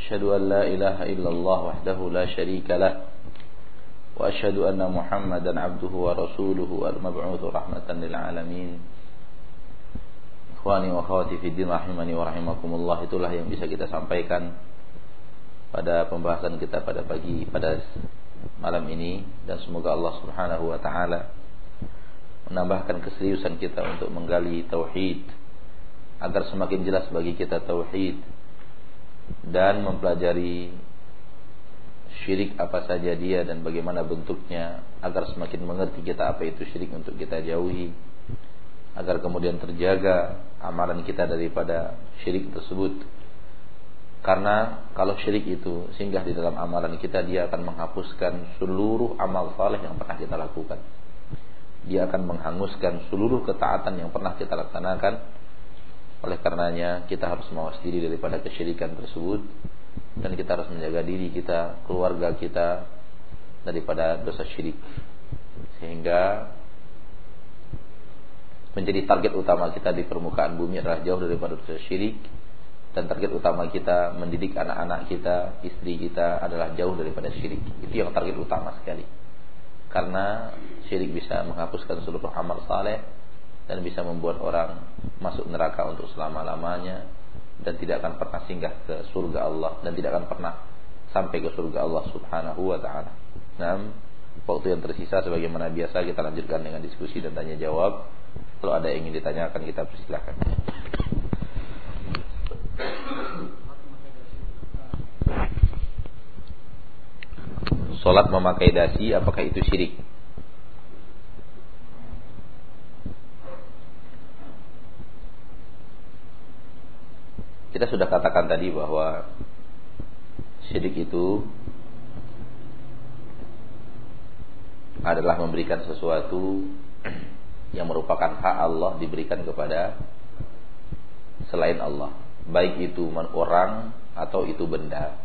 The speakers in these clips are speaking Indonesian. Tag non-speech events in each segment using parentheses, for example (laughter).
أشهد أن لا إله إلا الله وحده لا شريك له وأشهد أن محمدا عبده ورسوله المبعوث رحمة للعالمين. Ikhwani wa khawati fiddin rahimani wa rahimakumullah Itulah yang bisa kita sampaikan Pada pembahasan kita pada pagi Pada malam ini. Dan semoga Allah subhanahu wa ta'ala Menambahkan keseriusan kita Untuk menggali tauhid Agar semakin jelas bagi kita tauhid dan mempelajari syirik apa saja dia dan bagaimana bentuknya agar semakin mengerti kita apa itu syirik untuk kita jauhi agar kemudian terjaga amalan kita daripada syirik tersebut. Karena kalau syirik itu singgah di dalam amalan kita dia akan menghapuskan seluruh amal saleh yang pernah kita lakukan. Dia akan menghanguskan seluruh ketaatan yang pernah kita laksanakan oleh karenanya kita harus mawas diri daripada kesyirikan tersebut dan kita harus menjaga diri kita, keluarga kita daripada dosa syirik. Sehingga menjadi target utama kita di permukaan bumi adalah jauh daripada dosa syirik dan target utama kita mendidik anak-anak kita, istri kita adalah jauh daripada syirik. Itu yang target utama sekali. Karena syirik bisa menghapuskan seluruh amal saleh dan bisa membuat orang masuk neraka untuk selama-lamanya dan tidak akan pernah singgah ke surga Allah dan tidak akan pernah sampai ke surga Allah Subhanahu wa taala. Nah, waktu yang tersisa sebagaimana biasa kita lanjutkan dengan diskusi dan tanya jawab. Kalau ada yang ingin ditanyakan kita persilahkan. Salat memakai dasi apakah itu syirik? Kita sudah katakan tadi bahwa syirik itu adalah memberikan sesuatu yang merupakan hak Allah diberikan kepada selain Allah, baik itu orang atau itu benda.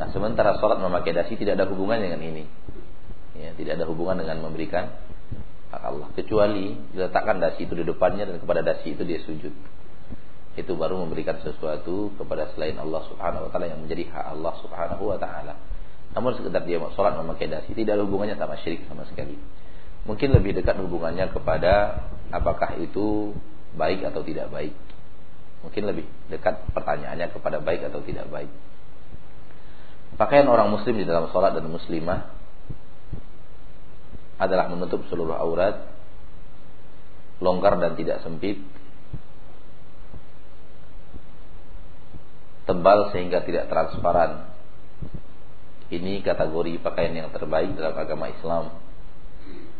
Nah, sementara sholat memakai dasi tidak ada hubungan dengan ini. Ya, tidak ada hubungan dengan memberikan hak Allah kecuali diletakkan dasi itu di depannya dan kepada dasi itu dia sujud itu baru memberikan sesuatu kepada selain Allah Subhanahu wa taala yang menjadi hak Allah Subhanahu wa taala. Namun sekedar dia sholat memakai dasi tidak ada hubungannya sama syirik sama sekali. Mungkin lebih dekat hubungannya kepada apakah itu baik atau tidak baik. Mungkin lebih dekat pertanyaannya kepada baik atau tidak baik. Pakaian orang muslim di dalam sholat dan muslimah adalah menutup seluruh aurat, longgar dan tidak sempit, tebal sehingga tidak transparan. Ini kategori pakaian yang terbaik dalam agama Islam.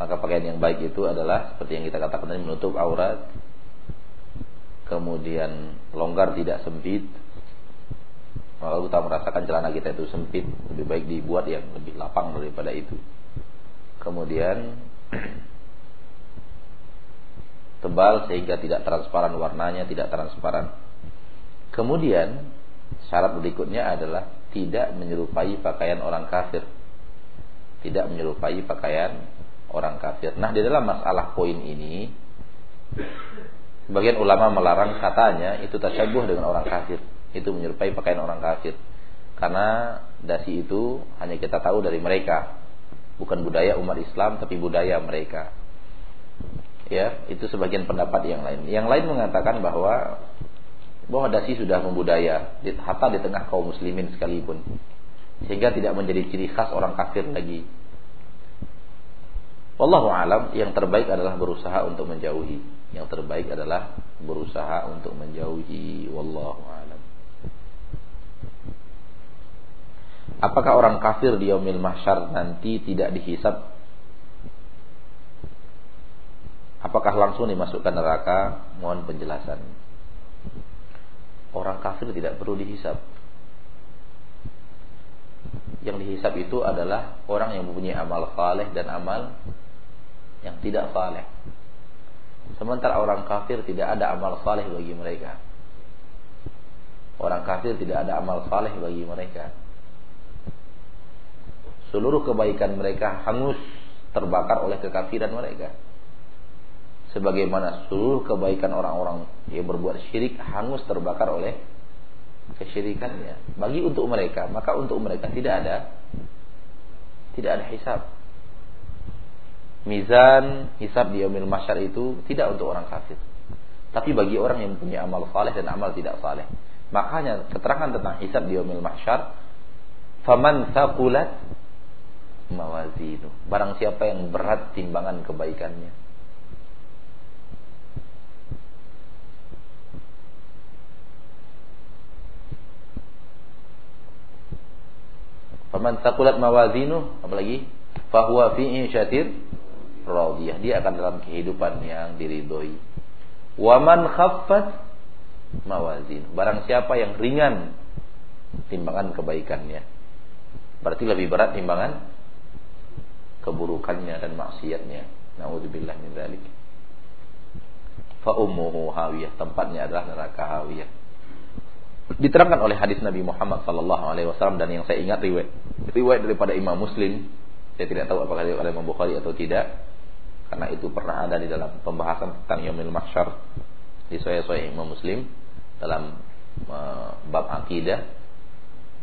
Maka pakaian yang baik itu adalah seperti yang kita katakan tadi menutup aurat, kemudian longgar tidak sempit. Kalau kita merasakan celana kita itu sempit, lebih baik dibuat yang lebih lapang daripada itu. Kemudian (clears throat) tebal sehingga tidak transparan warnanya, tidak transparan. Kemudian Syarat berikutnya adalah tidak menyerupai pakaian orang kafir. Tidak menyerupai pakaian orang kafir. Nah, di dalam masalah poin ini sebagian ulama melarang katanya itu tasyabuh dengan orang kafir. Itu menyerupai pakaian orang kafir. Karena dasi itu hanya kita tahu dari mereka. Bukan budaya umat Islam tapi budaya mereka. Ya, itu sebagian pendapat yang lain. Yang lain mengatakan bahwa bahwa dasi sudah membudaya hatta di tengah kaum muslimin sekalipun sehingga tidak menjadi ciri khas orang kafir lagi. Wallahu alam yang terbaik adalah berusaha untuk menjauhi. Yang terbaik adalah berusaha untuk menjauhi. Wallahu alam. Apakah orang kafir di yaumil mahsyar nanti tidak dihisap? Apakah langsung dimasukkan neraka? Mohon penjelasan orang kafir tidak perlu dihisap. Yang dihisap itu adalah orang yang mempunyai amal saleh dan amal yang tidak saleh. Sementara orang kafir tidak ada amal saleh bagi mereka. Orang kafir tidak ada amal saleh bagi mereka. Seluruh kebaikan mereka hangus terbakar oleh kekafiran mereka sebagaimana seluruh kebaikan orang-orang yang berbuat syirik hangus terbakar oleh kesyirikannya bagi untuk mereka maka untuk mereka tidak ada tidak ada hisab. Mizan hisab di yaumil masyar itu tidak untuk orang kafir. Tapi bagi orang yang punya amal saleh dan amal tidak saleh. Makanya keterangan tentang hisab di yaumil masyar faman thaqulat mawazinu. Barang siapa yang berat timbangan kebaikannya Faman takulat mawazinu apalagi fahuwa fi insyatir radiyah. Dia akan dalam kehidupan yang diridhoi. Waman khaffat mawazin. Barang siapa yang ringan timbangan kebaikannya. Berarti lebih berat timbangan keburukannya dan maksiatnya. Nauzubillah min dzalik. Fa ummuhu hawiyah, tempatnya adalah neraka hawiyah diterangkan oleh hadis Nabi Muhammad sallallahu alaihi wasallam dan yang saya ingat riwayat riwayat daripada Imam Muslim saya tidak tahu apakah oleh Imam Bukhari atau tidak karena itu pernah ada di dalam pembahasan tentang Yaumil Mahsyar di sahih Imam Muslim dalam uh, bab akidah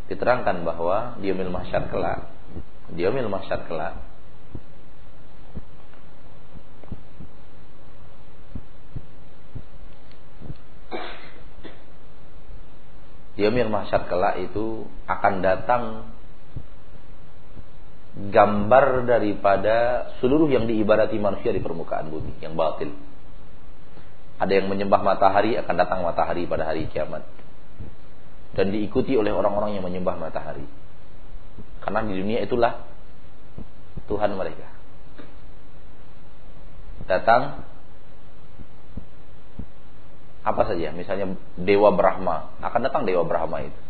diterangkan bahwa di Yaumil Mahsyar kelak di Yaumil Mahsyar kelak Yaumil mahsyar kelak itu akan datang gambar daripada seluruh yang diibadati manusia di permukaan bumi yang batil. Ada yang menyembah matahari akan datang matahari pada hari kiamat. Dan diikuti oleh orang-orang yang menyembah matahari. Karena di dunia itulah Tuhan mereka. Datang apa saja misalnya dewa Brahma. Akan datang dewa Brahma itu.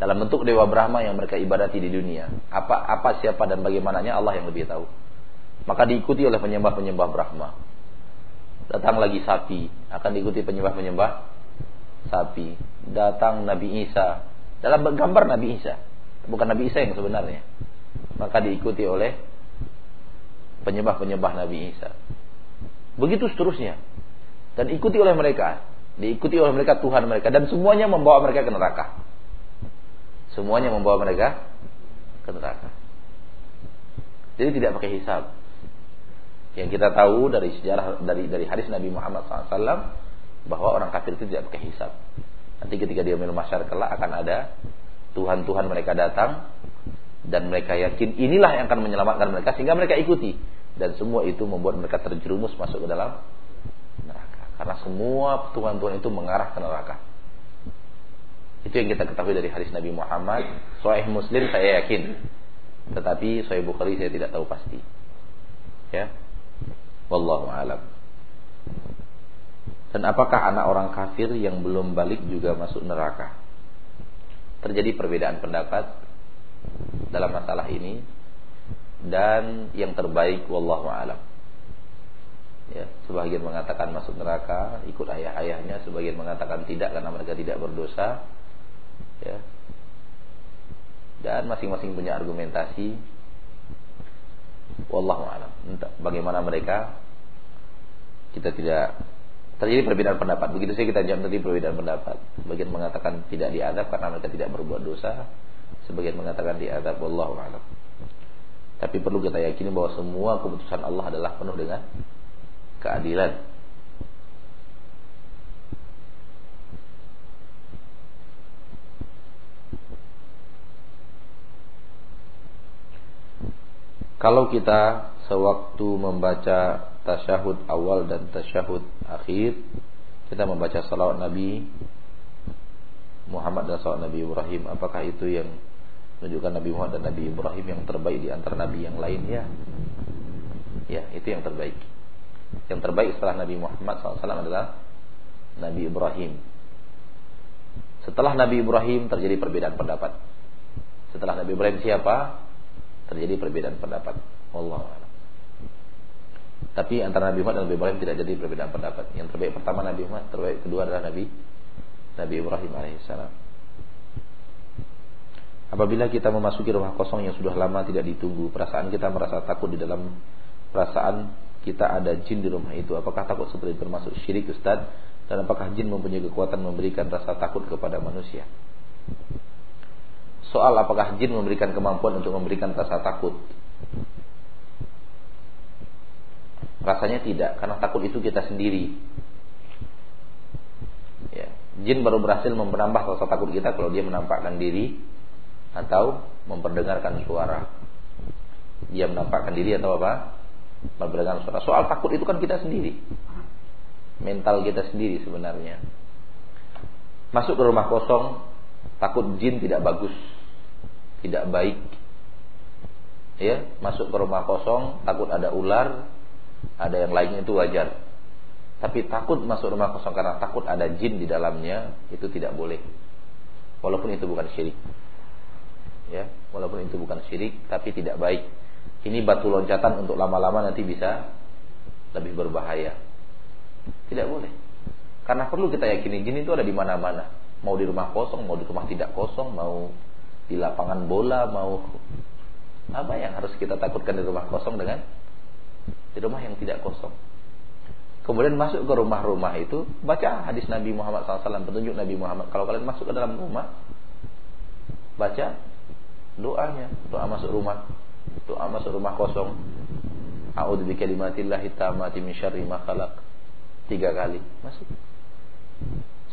Dalam bentuk dewa Brahma yang mereka ibadati di dunia. Apa apa siapa dan bagaimananya Allah yang lebih tahu. Maka diikuti oleh penyembah-penyembah Brahma. Datang lagi sapi. Akan diikuti penyembah-penyembah sapi. Datang Nabi Isa. Dalam gambar Nabi Isa. Bukan Nabi Isa yang sebenarnya. Maka diikuti oleh penyembah-penyembah Nabi Isa. Begitu seterusnya dan ikuti oleh mereka, diikuti oleh mereka Tuhan mereka dan semuanya membawa mereka ke neraka. Semuanya membawa mereka ke neraka. Jadi tidak pakai hisab. Yang kita tahu dari sejarah dari dari hadis Nabi Muhammad SAW bahwa orang kafir itu tidak pakai hisab. Nanti ketika dia minum masyarakat akan ada Tuhan-Tuhan mereka datang dan mereka yakin inilah yang akan menyelamatkan mereka sehingga mereka ikuti dan semua itu membuat mereka terjerumus masuk ke dalam karena semua tuhan-tuhan itu mengarah ke neraka. Itu yang kita ketahui dari hadis Nabi Muhammad. Sahih Muslim saya yakin. Tetapi Sahih Bukhari saya tidak tahu pasti. Ya. Wallahu alam. Dan apakah anak orang kafir yang belum balik juga masuk neraka? Terjadi perbedaan pendapat dalam masalah ini dan yang terbaik wallahu alam ya sebagian mengatakan masuk neraka ikut ayah-ayahnya sebagian mengatakan tidak karena mereka tidak berdosa. Ya. Dan masing-masing punya argumentasi. Wallahu alam. Bagaimana mereka. Kita tidak terjadi perbedaan pendapat. Begitu saja kita jam tadi perbedaan pendapat. Sebagian mengatakan tidak diadab karena mereka tidak berbuat dosa. Sebagian mengatakan diadab wallahu alam. Tapi perlu kita yakini bahwa semua keputusan Allah adalah penuh dengan keadilan. Kalau kita sewaktu membaca tasyahud awal dan tasyahud akhir, kita membaca salawat Nabi Muhammad dan salawat Nabi Ibrahim, apakah itu yang menunjukkan Nabi Muhammad dan Nabi Ibrahim yang terbaik di antara Nabi yang lainnya? Ya, itu yang terbaik. Yang terbaik setelah Nabi Muhammad SAW adalah Nabi Ibrahim. Setelah Nabi Ibrahim terjadi perbedaan pendapat. Setelah Nabi Ibrahim siapa? Terjadi perbedaan pendapat. Allah Tapi antara Nabi Muhammad dan Nabi Ibrahim tidak jadi perbedaan pendapat. Yang terbaik pertama Nabi Muhammad, terbaik kedua adalah Nabi Nabi Ibrahim alaihissalam. Apabila kita memasuki rumah kosong yang sudah lama tidak ditunggu, perasaan kita merasa takut di dalam perasaan kita ada jin di rumah itu. Apakah takut seperti itu termasuk syirik Ustaz? Dan apakah jin mempunyai kekuatan memberikan rasa takut kepada manusia? Soal apakah jin memberikan kemampuan untuk memberikan rasa takut? Rasanya tidak, karena takut itu kita sendiri. Ya, jin baru berhasil menambah rasa takut kita kalau dia menampakkan diri atau memperdengarkan suara. Dia menampakkan diri atau apa? Memperdengarkan suara. Soal takut itu kan kita sendiri mental kita sendiri sebenarnya. Masuk ke rumah kosong, takut jin tidak bagus, tidak baik. Ya, masuk ke rumah kosong, takut ada ular, ada yang lainnya itu wajar. Tapi takut masuk rumah kosong karena takut ada jin di dalamnya, itu tidak boleh. Walaupun itu bukan syirik. Ya, walaupun itu bukan syirik, tapi tidak baik. Ini batu loncatan untuk lama-lama nanti bisa lebih berbahaya. Tidak boleh. Karena perlu kita yakini jin itu ada di mana-mana. Mau di rumah kosong, mau di rumah tidak kosong, mau di lapangan bola, mau apa yang harus kita takutkan di rumah kosong dengan di rumah yang tidak kosong. Kemudian masuk ke rumah-rumah itu, baca hadis Nabi Muhammad SAW, petunjuk Nabi Muhammad. Kalau kalian masuk ke dalam rumah, baca doanya, doa masuk rumah, doa masuk rumah kosong. A'udzu bikalimatillahi tammati min syarri ma khalaq tiga kali masuk.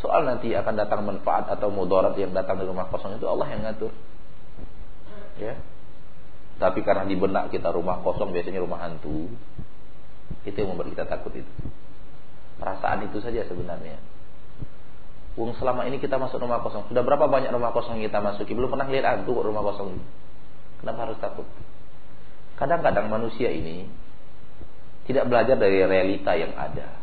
Soal nanti akan datang manfaat atau mudarat yang datang dari rumah kosong itu Allah yang ngatur. Ya. Tapi karena di benak kita rumah kosong biasanya rumah hantu. Itu yang membuat kita takut itu. Perasaan itu saja sebenarnya. Wong selama ini kita masuk rumah kosong. Sudah berapa banyak rumah kosong kita masuki? Belum pernah lihat hantu rumah kosong. Kenapa harus takut? Kadang-kadang manusia ini tidak belajar dari realita yang ada.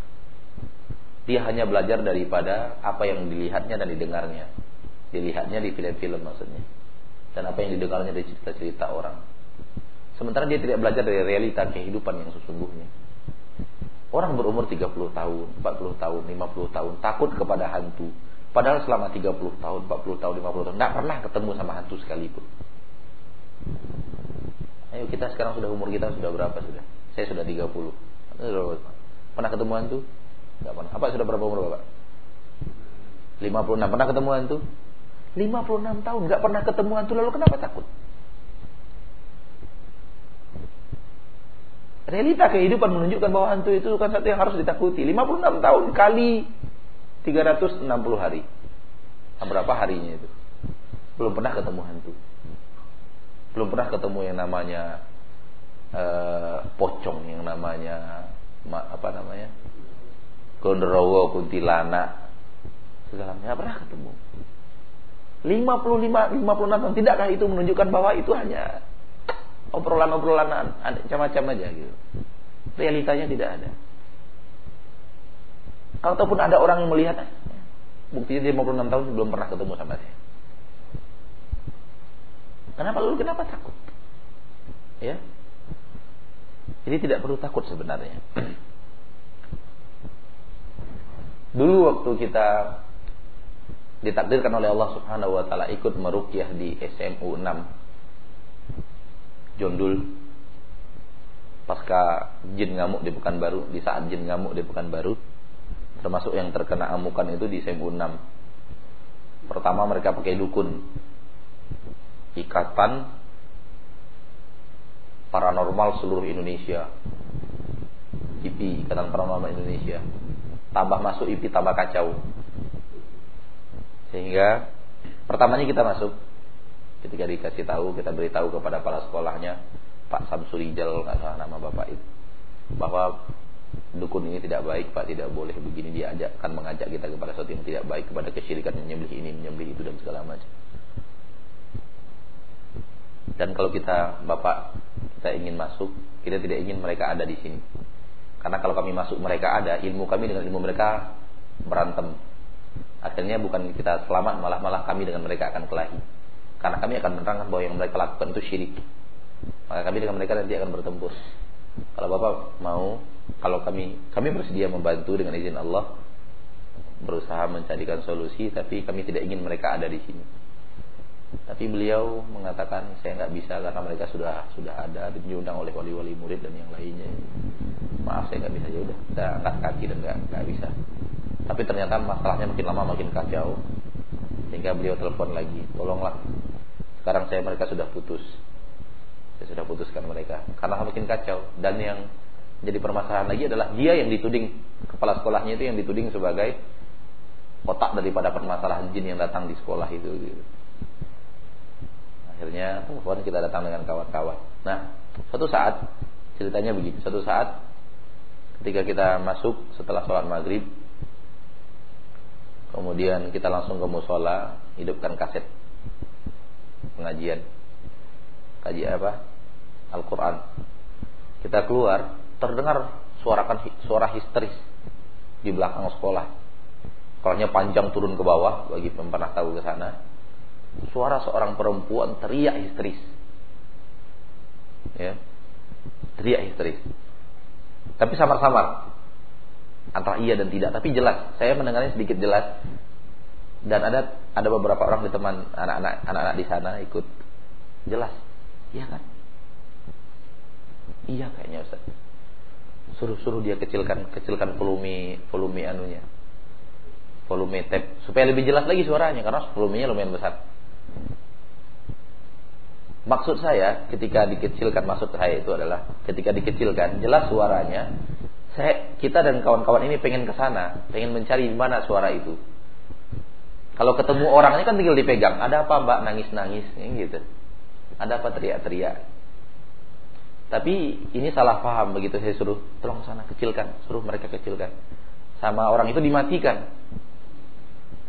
Dia hanya belajar daripada apa yang dilihatnya dan didengarnya. Dilihatnya di film-film maksudnya. Dan apa yang didengarnya dari cerita-cerita orang. Sementara dia tidak belajar dari realita kehidupan yang sesungguhnya. Orang berumur 30 tahun, 40 tahun, 50 tahun takut kepada hantu. Padahal selama 30 tahun, 40 tahun, 50 tahun tidak pernah ketemu sama hantu sekalipun. Ayo kita sekarang sudah umur kita sudah berapa sudah? Saya sudah 30. Pernah ketemu hantu? Enggak pernah. Apa sudah berapa umur Bapak? 56. Pernah ketemu hantu? 56 tahun enggak pernah ketemu hantu lalu kenapa takut? Realita kehidupan menunjukkan bahwa hantu itu bukan satu yang harus ditakuti. 56 tahun kali 360 hari. Berapa harinya itu? Belum pernah ketemu hantu. Belum pernah ketemu yang namanya uh, pocong, yang namanya apa namanya? gondrowo, kuntilanak, segala macam. pernah ketemu. 55, 56 tahun. Tidakkah itu menunjukkan bahwa itu hanya obrolan-obrolan macam-macam aja gitu. Realitanya tidak ada. Ataupun ada orang yang melihat, buktinya dia 56 tahun belum pernah ketemu sama saya. Kenapa lalu kenapa takut? Ya. Jadi tidak perlu takut sebenarnya. Dulu waktu kita ditakdirkan oleh Allah Subhanahu wa taala ikut meruqyah di SMU 6 Jondul pasca jin ngamuk di Pekanbaru, di saat jin ngamuk di Pekanbaru termasuk yang terkena amukan itu di SMU 6. Pertama mereka pakai dukun. Ikatan paranormal seluruh Indonesia. IP, Ikatan Paranormal Indonesia tambah masuk IP tambah kacau. Sehingga pertamanya kita masuk ketika dikasih tahu kita beritahu kepada para sekolahnya Pak Samsurijal salah nama bapak itu bahwa dukun ini tidak baik Pak tidak boleh begini dia akan mengajak kita kepada sesuatu yang tidak baik kepada kesyirikan menyembelih ini menyembelih itu dan segala macam dan kalau kita bapak kita ingin masuk kita tidak ingin mereka ada di sini karena kalau kami masuk mereka ada, ilmu kami dengan ilmu mereka berantem. Akhirnya bukan kita selamat, malah malah kami dengan mereka akan kelahi. Karena kami akan menerangkan bahwa yang mereka lakukan itu syirik. Maka kami dengan mereka nanti akan bertempur. Kalau Bapak mau, kalau kami kami bersedia membantu dengan izin Allah berusaha mencarikan solusi, tapi kami tidak ingin mereka ada di sini. Tapi beliau mengatakan saya nggak bisa karena mereka sudah sudah ada dan diundang oleh wali-wali murid dan yang lainnya. Maaf saya nggak bisa ya udah kita angkat kaki dan nggak nggak bisa. Tapi ternyata masalahnya makin lama makin kacau. Sehingga beliau telepon lagi, tolonglah. Sekarang saya mereka sudah putus. Saya sudah putuskan mereka karena makin kacau dan yang jadi permasalahan lagi adalah dia yang dituding kepala sekolahnya itu yang dituding sebagai otak daripada permasalahan jin yang datang di sekolah itu. Gitu. Akhirnya telepon kita datang dengan kawan-kawan. Nah, suatu saat ceritanya begini. Suatu saat ketika kita masuk setelah sholat maghrib, kemudian kita langsung ke musola, hidupkan kaset pengajian. Kaji apa? Al-Quran. Kita keluar terdengar suarakan suara histeris di belakang sekolah. Sekolahnya panjang turun ke bawah bagi yang pernah tahu ke sana suara seorang perempuan teriak histeris. Ya. Teriak histeris. Tapi samar-samar. Antara iya dan tidak. Tapi jelas. Saya mendengarnya sedikit jelas. Dan ada ada beberapa orang di teman anak-anak anak-anak di sana ikut. Jelas. Iya kan? Iya kayaknya Ustaz. Suruh-suruh dia kecilkan kecilkan volume volume anunya. Volume tape. Supaya lebih jelas lagi suaranya. Karena volumenya lumayan besar maksud saya ketika dikecilkan maksud saya itu adalah ketika dikecilkan jelas suaranya saya kita dan kawan-kawan ini pengen ke sana pengen mencari di mana suara itu kalau ketemu orangnya kan tinggal dipegang. Ada apa mbak nangis-nangis gitu. Ada apa teriak-teriak. Tapi ini salah paham begitu saya suruh tolong sana kecilkan, suruh mereka kecilkan. Sama orang itu dimatikan.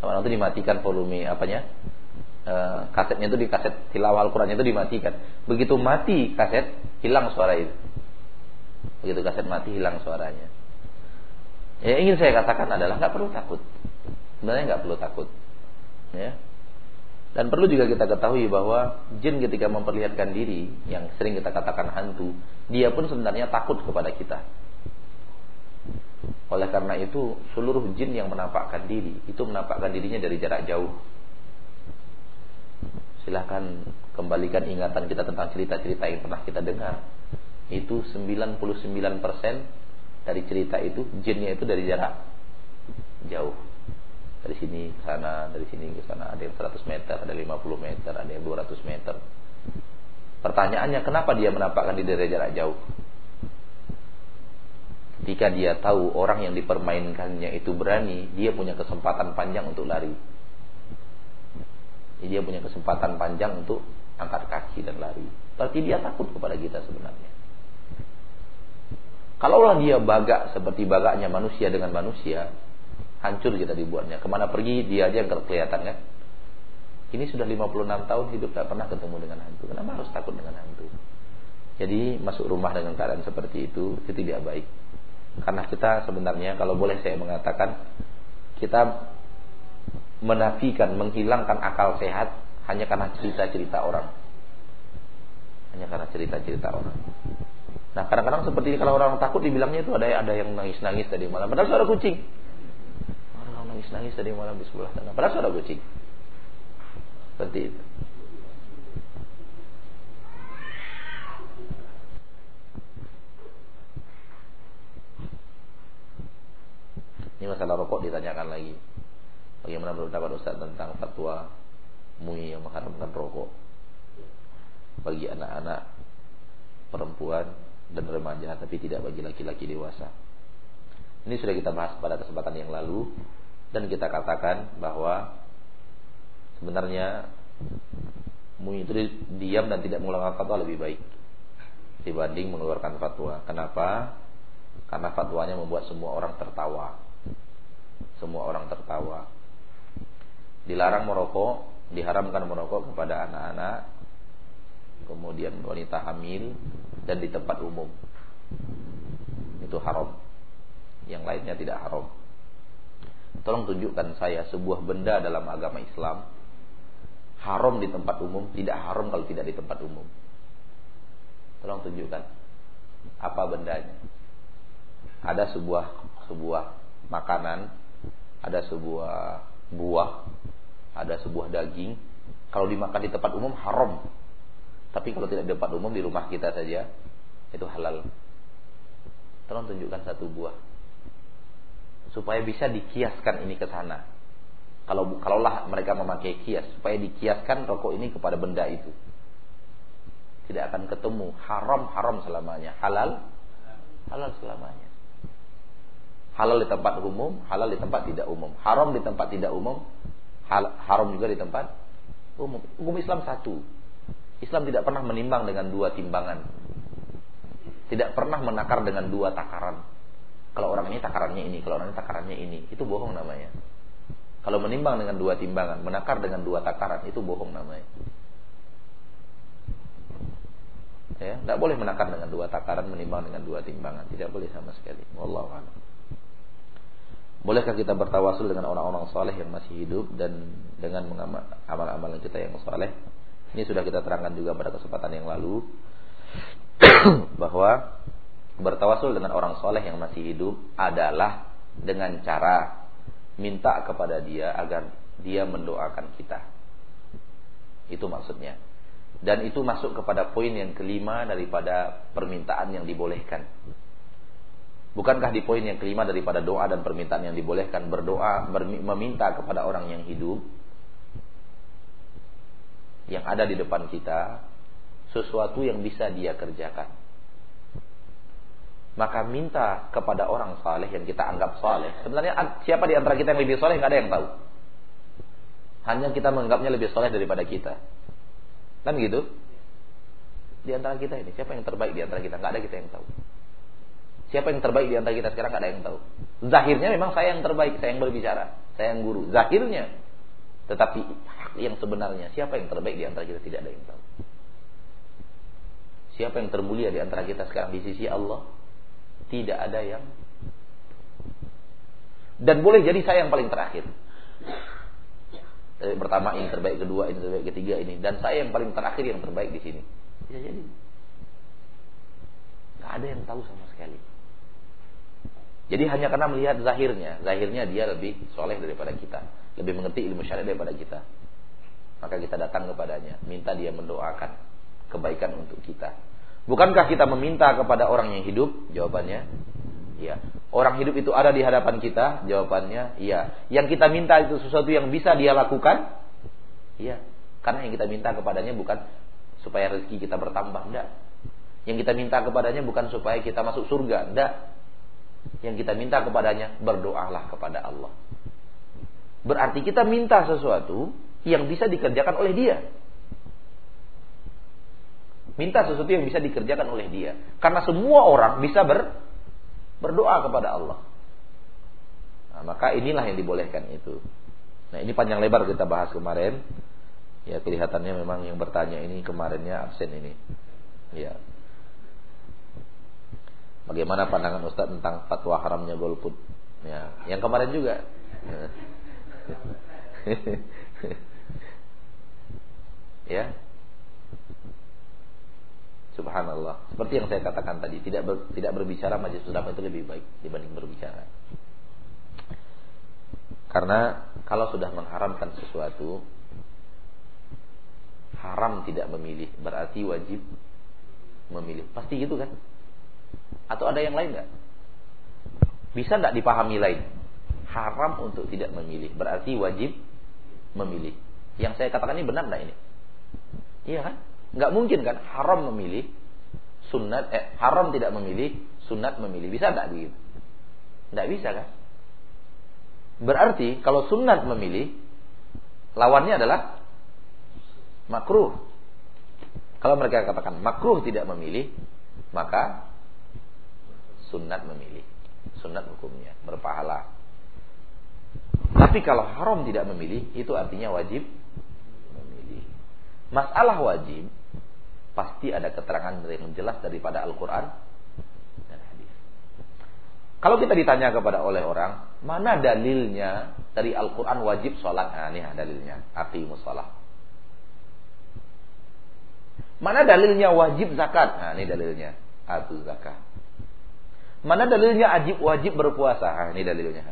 Sama orang itu dimatikan volume apanya? E, kasetnya itu di kaset tilawah Al-Qur'annya itu dimatikan. Begitu mati kaset, hilang suara itu. Begitu kaset mati hilang suaranya. Ya ingin saya katakan adalah nggak perlu takut. Sebenarnya nggak perlu takut ya. Dan perlu juga kita ketahui bahwa jin ketika memperlihatkan diri yang sering kita katakan hantu, dia pun sebenarnya takut kepada kita. Oleh karena itu, seluruh jin yang menampakkan diri itu menampakkan dirinya dari jarak jauh. Silahkan kembalikan ingatan kita tentang cerita-cerita yang pernah kita dengar. Itu 99% dari cerita itu jinnya itu dari jarak jauh dari sini ke sana, dari sini ke sana, ada yang 100 meter, ada 50 meter, ada yang 200 meter. Pertanyaannya kenapa dia menampakkan di dari jarak jauh? Ketika dia tahu orang yang dipermainkannya itu berani, dia punya kesempatan panjang untuk lari. Jadi dia punya kesempatan panjang untuk angkat kaki dan lari. Berarti dia takut kepada kita sebenarnya. Kalaulah dia bagak seperti bagaknya manusia dengan manusia, hancur kita dibuatnya. Ke mana pergi dia aja yang kelihatan kan. Ini sudah 56 tahun hidup tak pernah ketemu dengan hantu. Kenapa harus takut dengan hantu? Jadi masuk rumah dengan keadaan seperti itu itu tidak baik. Karena kita sebenarnya kalau boleh saya mengatakan kita menafikan, menghilangkan akal sehat hanya karena cerita-cerita orang. Hanya karena cerita-cerita orang. Nah kadang-kadang seperti ini kalau orang takut dibilangnya itu ada ada yang nangis-nangis tadi malam. Padahal suara kucing nangis-nangis tadi malam di sebelah sana. Padahal suara kucing. Seperti itu. Ini masalah rokok ditanyakan lagi. Bagaimana pendapat Ustaz tentang fatwa MUI yang mengharamkan rokok bagi anak-anak perempuan dan remaja tapi tidak bagi laki-laki dewasa. Ini sudah kita bahas pada kesempatan yang lalu dan kita katakan bahwa sebenarnya mu itu diam dan tidak mengeluarkan fatwa lebih baik dibanding mengeluarkan fatwa. Kenapa? Karena fatwanya membuat semua orang tertawa. Semua orang tertawa. Dilarang merokok, diharamkan merokok kepada anak-anak, kemudian wanita hamil dan di tempat umum. Itu haram. Yang lainnya tidak haram. Tolong tunjukkan saya sebuah benda dalam agama Islam haram di tempat umum, tidak haram kalau tidak di tempat umum. Tolong tunjukkan apa bendanya. Ada sebuah sebuah makanan, ada sebuah buah, ada sebuah daging. Kalau dimakan di tempat umum haram. Tapi kalau tidak di tempat umum di rumah kita saja itu halal. Tolong tunjukkan satu buah supaya bisa dikiaskan ini ke sana. Kalau kalaulah mereka memakai kias supaya dikiaskan rokok ini kepada benda itu. Tidak akan ketemu haram haram selamanya, halal halal selamanya. Halal di tempat umum, halal di tempat tidak umum. Haram di tempat tidak umum, hal, haram juga di tempat umum. Hukum Islam satu. Islam tidak pernah menimbang dengan dua timbangan. Tidak pernah menakar dengan dua takaran. Kalau orang ini takarannya ini, kalau orang ini takarannya ini, itu bohong namanya. Kalau menimbang dengan dua timbangan, menakar dengan dua takaran, itu bohong namanya. Ya, tidak boleh menakar dengan dua takaran, menimbang dengan dua timbangan, tidak boleh sama sekali. Wallahu. Bolehkah kita bertawasul dengan orang-orang soleh yang masih hidup dan dengan amal-amalan kita yang soleh? Ini sudah kita terangkan juga pada kesempatan yang lalu (clears throat) bahwa bertawasul dengan orang soleh yang masih hidup adalah dengan cara minta kepada dia agar dia mendoakan kita. Itu maksudnya. Dan itu masuk kepada poin yang kelima daripada permintaan yang dibolehkan. Bukankah di poin yang kelima daripada doa dan permintaan yang dibolehkan berdoa, meminta kepada orang yang hidup yang ada di depan kita sesuatu yang bisa dia kerjakan maka minta kepada orang saleh yang kita anggap saleh. Sebenarnya siapa di antara kita yang lebih saleh nggak ada yang tahu. Hanya kita menganggapnya lebih saleh daripada kita. Kan gitu? Di antara kita ini siapa yang terbaik di antara kita? Nggak ada kita yang tahu. Siapa yang terbaik di antara kita sekarang nggak ada yang tahu. Zahirnya memang saya yang terbaik, saya yang berbicara, saya yang guru. Zahirnya, tetapi yang sebenarnya siapa yang terbaik di antara kita tidak ada yang tahu. Siapa yang termulia di antara kita sekarang di sisi Allah? Tidak ada yang dan boleh jadi saya yang paling terakhir. Eh, pertama ini terbaik, kedua ini terbaik, ketiga ini dan saya yang paling terakhir yang terbaik di sini. Bisa jadi. Gak ada yang tahu sama sekali. Jadi hanya karena melihat zahirnya, zahirnya dia lebih soleh daripada kita, lebih mengerti ilmu syariat daripada kita. Maka kita datang kepadanya, minta dia mendoakan kebaikan untuk kita. Bukankah kita meminta kepada orang yang hidup? Jawabannya, iya. Orang hidup itu ada di hadapan kita? Jawabannya, iya. Yang kita minta itu sesuatu yang bisa dia lakukan? Iya. Karena yang kita minta kepadanya bukan supaya rezeki kita bertambah, enggak. Yang kita minta kepadanya bukan supaya kita masuk surga, enggak. Yang kita minta kepadanya, berdoalah kepada Allah. Berarti kita minta sesuatu yang bisa dikerjakan oleh dia. Minta sesuatu yang bisa dikerjakan oleh dia. Karena semua orang bisa ber, berdoa kepada Allah. Nah, maka inilah yang dibolehkan itu. Nah ini panjang lebar kita bahas kemarin. Ya kelihatannya memang yang bertanya ini kemarinnya absen ini. Ya. Bagaimana pandangan Ustaz tentang fatwa haramnya golput? Ya, yang kemarin juga. (laughs) ya. Subhanallah. Seperti yang saya katakan tadi, tidak ber, tidak berbicara majelis ulama itu lebih baik dibanding berbicara. Karena kalau sudah mengharamkan sesuatu, haram tidak memilih, berarti wajib memilih. Pasti gitu kan? Atau ada yang lain nggak? Bisa nggak dipahami lain? Haram untuk tidak memilih, berarti wajib memilih. Yang saya katakan ini benar nggak ini? Iya kan? Nggak mungkin kan haram memilih sunat eh haram tidak memilih sunat memilih bisa nggak begitu? Nggak bisa kan? Berarti kalau sunat memilih lawannya adalah makruh. Kalau mereka katakan makruh tidak memilih, maka sunat memilih. Sunat hukumnya berpahala. Tapi kalau haram tidak memilih, itu artinya wajib memilih. Masalah wajib pasti ada keterangan yang jelas daripada Al-Quran dan hadis. Kalau kita ditanya kepada oleh orang, mana dalilnya dari Al-Quran wajib sholat? Nah, ini dalilnya. Aqimus sholat. Mana dalilnya wajib zakat? Nah, ini dalilnya. Atu zakat. Mana dalilnya wajib wajib berpuasa? Nah, ini dalilnya.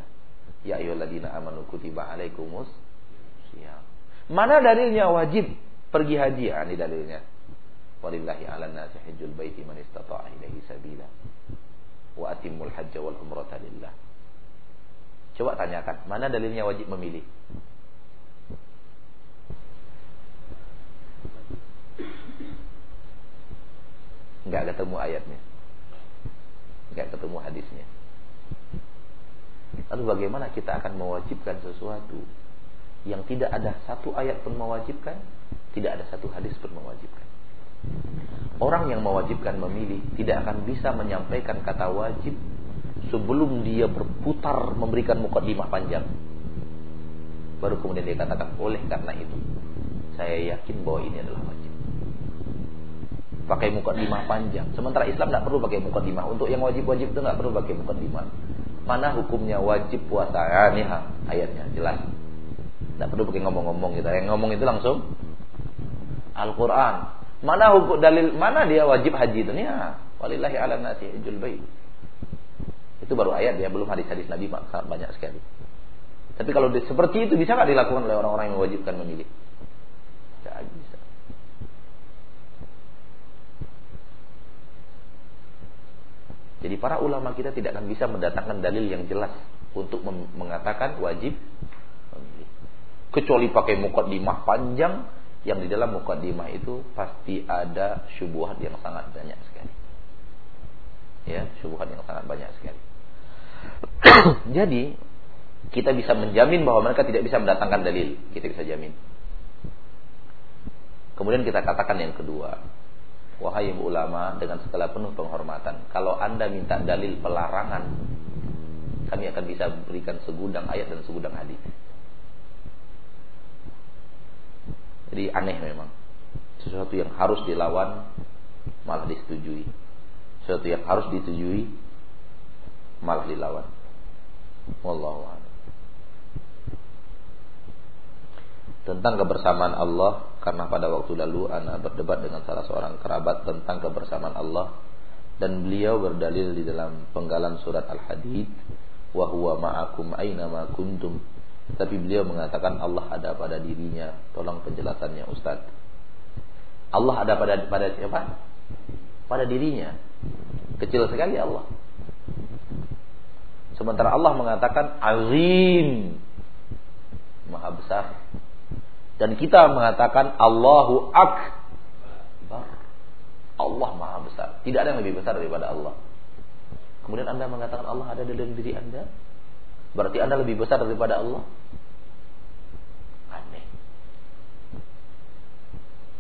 Ya ayyuhalladzina amanu kutiba alaikumus Mana dalilnya wajib pergi haji? Nah, ini dalilnya. Walillahi 'alan nasi hajjul baiti man istata'a ilaihi sabila. Wa atimmul hajja wal umrata lillah. Coba tanyakan, mana dalilnya wajib memilih? Enggak ketemu ayatnya. Enggak ketemu hadisnya. Lalu bagaimana kita akan mewajibkan sesuatu yang tidak ada satu ayat pun mewajibkan, tidak ada satu hadis pun mewajibkan. Orang yang mewajibkan memilih tidak akan bisa menyampaikan kata wajib sebelum dia berputar memberikan mukadimah panjang. Baru kemudian dia katakan oleh karena itu saya yakin bahwa ini adalah wajib. Pakai mukadimah panjang. Sementara Islam tidak perlu pakai mukadimah. Untuk yang wajib-wajib itu tidak perlu pakai mukadimah. Mana hukumnya wajib puasa? Ya, ini ayatnya jelas. Tidak perlu pakai ngomong-ngomong gitu. Yang ngomong itu langsung Al-Quran. Mana hukum dalil mana dia wajib haji itu? Ya, walillahi ala nasi bait. Itu baru ayat ya, belum hadis-hadis Nabi banyak sekali. Tapi kalau seperti itu bisa nggak dilakukan oleh orang-orang yang mewajibkan memilih? Tidak bisa. Jadi para ulama kita tidak akan bisa mendatangkan dalil yang jelas untuk mengatakan wajib. Kecuali pakai mukaddimah panjang yang di dalam mukadimah itu pasti ada syubhat yang sangat banyak sekali. Ya, syubhat yang sangat banyak sekali. Jadi kita bisa menjamin bahwa mereka tidak bisa mendatangkan dalil, kita bisa jamin. Kemudian kita katakan yang kedua, wahai ulama dengan segala penuh penghormatan, kalau anda minta dalil pelarangan, kami akan bisa berikan segudang ayat dan segudang hadis. Jadi aneh memang. Sesuatu yang harus dilawan malah disetujui. Sesuatu yang harus disetujui malah dilawan. Wallahu a'lam. Tentang kebersamaan Allah karena pada waktu lalu anak berdebat dengan salah seorang kerabat tentang kebersamaan Allah dan beliau berdalil di dalam penggalan surat Al-Hadid wa ma'akum aina ma kuntum tapi beliau mengatakan Allah ada pada dirinya. Tolong penjelasannya Ustaz. Allah ada pada pada siapa? Pada dirinya. Kecil sekali Allah. Sementara Allah mengatakan azim. Maha besar. Dan kita mengatakan Allahu akbar. Allah maha besar. Tidak ada yang lebih besar daripada Allah. Kemudian Anda mengatakan Allah ada dalam diri Anda. Berarti Anda lebih besar daripada Allah? Aneh.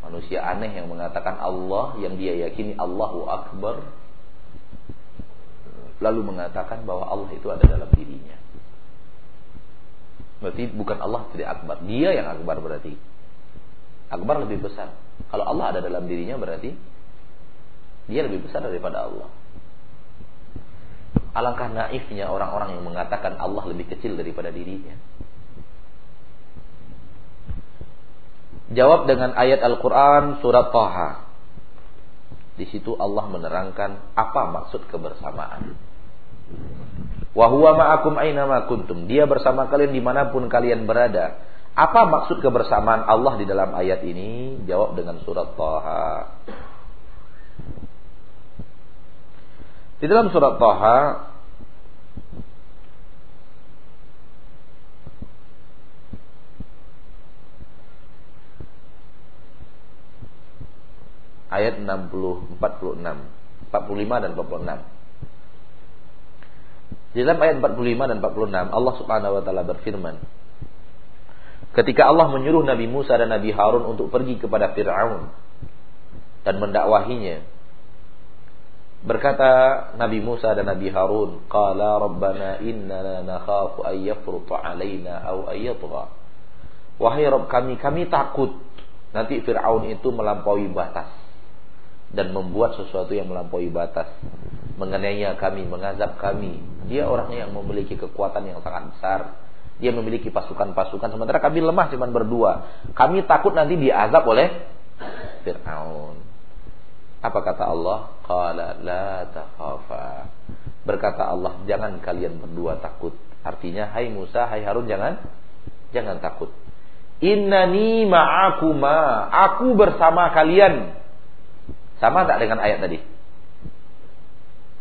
Manusia aneh yang mengatakan Allah yang dia yakini Allahu Akbar lalu mengatakan bahwa Allah itu ada dalam dirinya. Berarti bukan Allah tidak akbar, dia yang akbar berarti. Akbar lebih besar. Kalau Allah ada dalam dirinya berarti dia lebih besar daripada Allah. Alangkah naifnya orang-orang yang mengatakan Allah lebih kecil daripada dirinya. Jawab dengan ayat Al-Quran surat Taha. Di situ Allah menerangkan apa maksud kebersamaan. Wahuwa ma'akum aina ma kuntum. Dia bersama kalian di mana pun kalian berada. Apa maksud kebersamaan Allah di dalam ayat ini? Jawab dengan surat Taha. Di dalam surat Taha ayat 60 46 45 dan 46 di dalam ayat 45 dan 46 Allah Subhanahu wa taala berfirman Ketika Allah menyuruh Nabi Musa dan Nabi Harun untuk pergi kepada Firaun dan mendakwahinya Berkata Nabi Musa dan Nabi Harun, "Qala Rabbana inna nakhafu ay yafruta alaina aw ay yatgha." Wahai Rabb kami, kami takut nanti Firaun itu melampaui batas dan membuat sesuatu yang melampaui batas mengenainya kami, mengazab kami. Dia orangnya yang memiliki kekuatan yang sangat besar. Dia memiliki pasukan-pasukan sementara kami lemah cuma berdua. Kami takut nanti diazab oleh Firaun. Apa kata Allah? Qala la takhafa. Berkata Allah, jangan kalian berdua takut. Artinya, hai Musa, hai Harun jangan jangan takut. Innani ma'akuma. Aku bersama kalian. Sama tak dengan ayat tadi?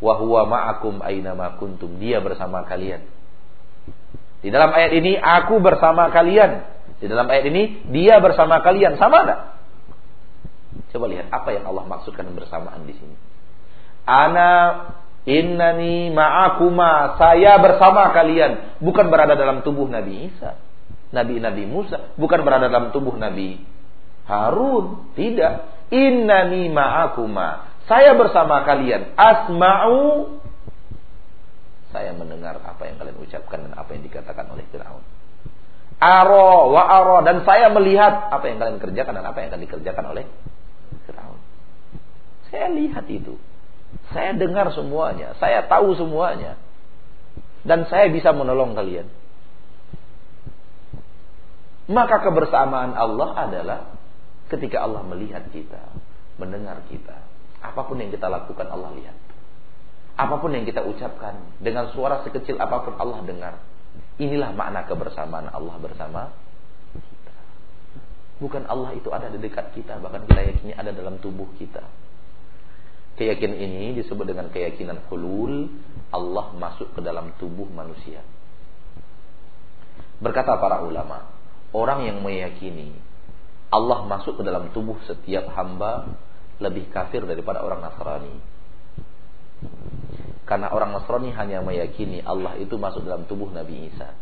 Wa huwa ma'akum aina kuntum. Dia bersama kalian. Di dalam ayat ini aku bersama kalian. Di dalam ayat ini dia bersama kalian. Sama enggak? Coba lihat apa yang Allah maksudkan bersamaan di sini. Ana innani ma'akuma. Saya bersama kalian. Bukan berada dalam tubuh Nabi Isa. Nabi-Nabi Musa. Bukan berada dalam tubuh Nabi Harun. Tidak. Innani ma'akuma. Saya bersama kalian. Asma'u saya mendengar apa yang kalian ucapkan dan apa yang dikatakan oleh Firaun. Aro wa aro dan saya melihat apa yang kalian kerjakan dan apa yang akan dikerjakan oleh Firaun. Saya lihat itu. Saya dengar semuanya, saya tahu semuanya. Dan saya bisa menolong kalian. Maka kebersamaan Allah adalah ketika Allah melihat kita, mendengar kita. Apa pun yang kita lakukan Allah lihat. Apa pun yang kita ucapkan dengan suara sekecil apa pun Allah dengar. Inilah makna kebersamaan Allah bersama kita. Bukan Allah itu ada di dekat kita, bahkan kita yakini ada dalam tubuh kita. Keyakinan ini disebut dengan keyakinan hulul, Allah masuk ke dalam tubuh manusia. Berkata para ulama, orang yang meyakini Allah masuk ke dalam tubuh setiap hamba lebih kafir daripada orang Nasrani. Karena orang Nasrani hanya meyakini Allah itu masuk dalam tubuh Nabi Isa.